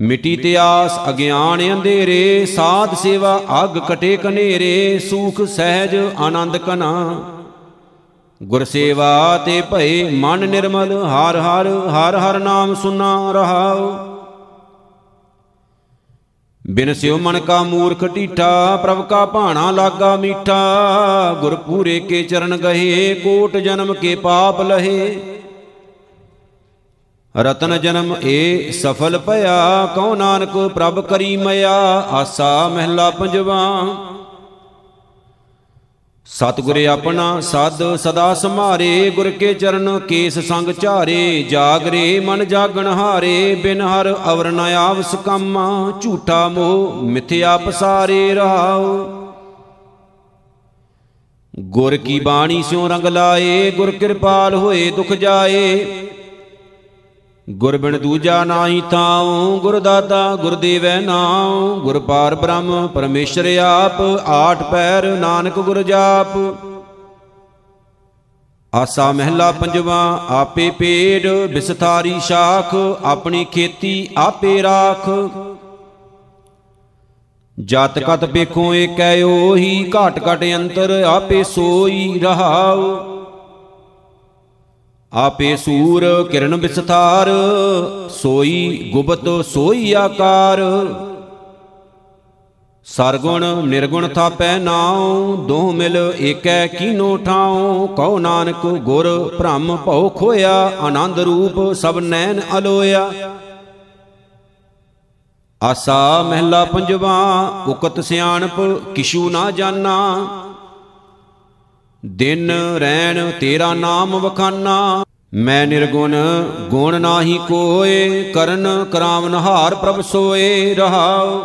ਮਿਟੀ ਤੇ ਆਸ, ਅਗਿਆਨ ਅੰਧੇਰੇ, ਸਾਧ ਸੇਵਾ, ਅਗ ਕਟੇ ਕਨੇਰੇ ਸੂਖ, ਸਹਿਜ, ਆਨੰਦ ਕਨਾ ਗੁਰ ਸੇਵਾ ਤੇ ਭਏ ਮਨ ਨਿਰਮਲ, ਹਰ ਹਰ ਹਰ ਹਰ ਨਾਮ ਸੁਨਾ ਰਹਾਉ। ਬਿਨ ਸਿਉ ਮਨ ਕਾ ਮੂਰਖ ਢੀਠਾ, ਪ੍ਰਭ ਕਾ ਭਾਣਾ ਲਾਗਾ ਮੀਠਾ। ਗੁਰ ਪੂਰੇ ਕੇ ਚਰਨ ਗਏ ਕੋਟ ਜਨਮ ਕੇ ਪਾਪ ਲਹੇ। ਰਤਨ ਜਨਮ ਏ ਸਫਲ ਭਇਆ, ਕਉ ਨਾਨਕ ਪ੍ਰਭ ਕਰੀ ਮਇਆ, ਆਸਾ ਮਹਿਲਾ ਪੰਜਵਾ। ਸਤਿਗੁਰ ਆਪਣਾ ਸਦ ਸਦਾ ਸੰਭਾਰੇ, ਗੁਰ ਕੇ ਚਰਨ ਕੇਸ ਸੰਗ ਝਾਰੇ, ਜਾਗਰੇ ਮਨ ਜਾਗਣ ਹਾਰੇ, ਬਿਨ ਹਰ ਅਵਰ ਨ ਆਵਸ ਕੰਮਾ, ਝੂਠਾ ਮੋਹ ਮਿਥਿਆ ਪਸਾਰੇ ਰਹਾਉ। ਗੁਰ ਕੀ ਬਾਣੀ ਸਿਉ ਰੰਗ ਲਾਏ, ਗੁਰ ਕਿਰਪਾਲ ਹੋਏ ਦੁਖ ਜਾਏ ਗੁਰ ਬਿਨ ਦੂਜਾ ਨਾਹੀ ਥਾਉ, ਗੁਰ ਦਾਤਾ ਗੁਰ ਦੇਵੈ ਨਾਉ, ਗੁਰ ਪਾਰ ਬ੍ਰਹਮ ਪਰਮੇਸ਼ਰ ਆਪ, ਆਠ ਪੈਰ ਨਾਨਕ ਗੁਰ ਜਾਪ। ਆਸਾ ਮਹਿਲਾ ਪੰਜਵਾ, ਆਪੇ ਪੇੜ ਬਿਸਥਾਰੀ ਸ਼ਾਖ, ਆਪਣੀ ਖੇਤੀ ਆਪੇ ਰਾਖ। ਜਤ ਕਤ ਵੇਖੋ ਏਕੈ ਉਹੀ ਘਾਟ ਘਟ ਅੰਤਰ ਆਪੇ ਸੋਈ ਰਹਾਉ। ਆਪੇ ਸੂਰ ਕਿਰਨ ਵਿਸਥਾਰ, ਸੋਈ ਗੁਪਤ ਸੋਈ ਆਕਾਰ। ਸਰਗੁਣ ਨਿਰਗੁਣ ਥਾਪੈ ਨਾਉ ਦੋ ਮਿਲ ਏਕੈ ਕੀਨੋ ਠਾਉ। ਕਉ ਨਾਨਕ ਗੁਰ ਭ੍ਰਮ ਭਉ ਖੋਇਆ, ਆਨੰਦ ਰੂਪ ਸਭ ਨੈਣ ਅਲੋਇਆ। ਆਸਾ ਮਹਿਲਾ ਪੰਜਵਾ, ਉਕਤ ਸਿਆਣਪ ਕਿਛੂ ਨਾ ਜਾਣਾ ਦਿਨ ਰੈਣ ਤੇਰਾ ਨਾਮ ਵਖਾਨਾ। ਮੈਂ ਨਿਰਗੁਣ, ਗੁਣ ਨਾਹੀ ਕੋਏ, ਕਰਨ ਕਰਾਵਨ ਹਾਰ ਪ੍ਰਭ ਸੋਏ ਰਹਾਉ।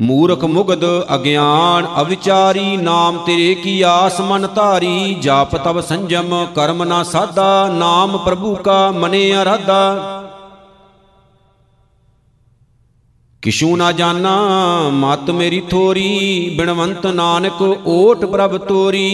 ਮੂਰਖ ਮੁਗਦ ਅਗਿਆਨ, ਅਵਿਚਾਰੀ, ਨਾਮ ਤੇਰੇ ਕੀ ਆਸ ਮਨ ਧਾਰੀ। ਜਾਪ ਤਬ ਸੰਜਮ, ਕਰਮ ਨਾ ਸਾਧਾ, ਨਾਮ ਪ੍ਰਭੂ ਕਾ ਮਨੇ ਅਰਾਧਾ। ਕਿਛੂ ਨਾ ਜਾਣਾ ਮਤ ਮੇਰੀ ਥੋਰੀ ਬਿਨਵੰਤ ਨਾਨਕ ਓਟ ਪ੍ਰਭ ਤੋਰੀ।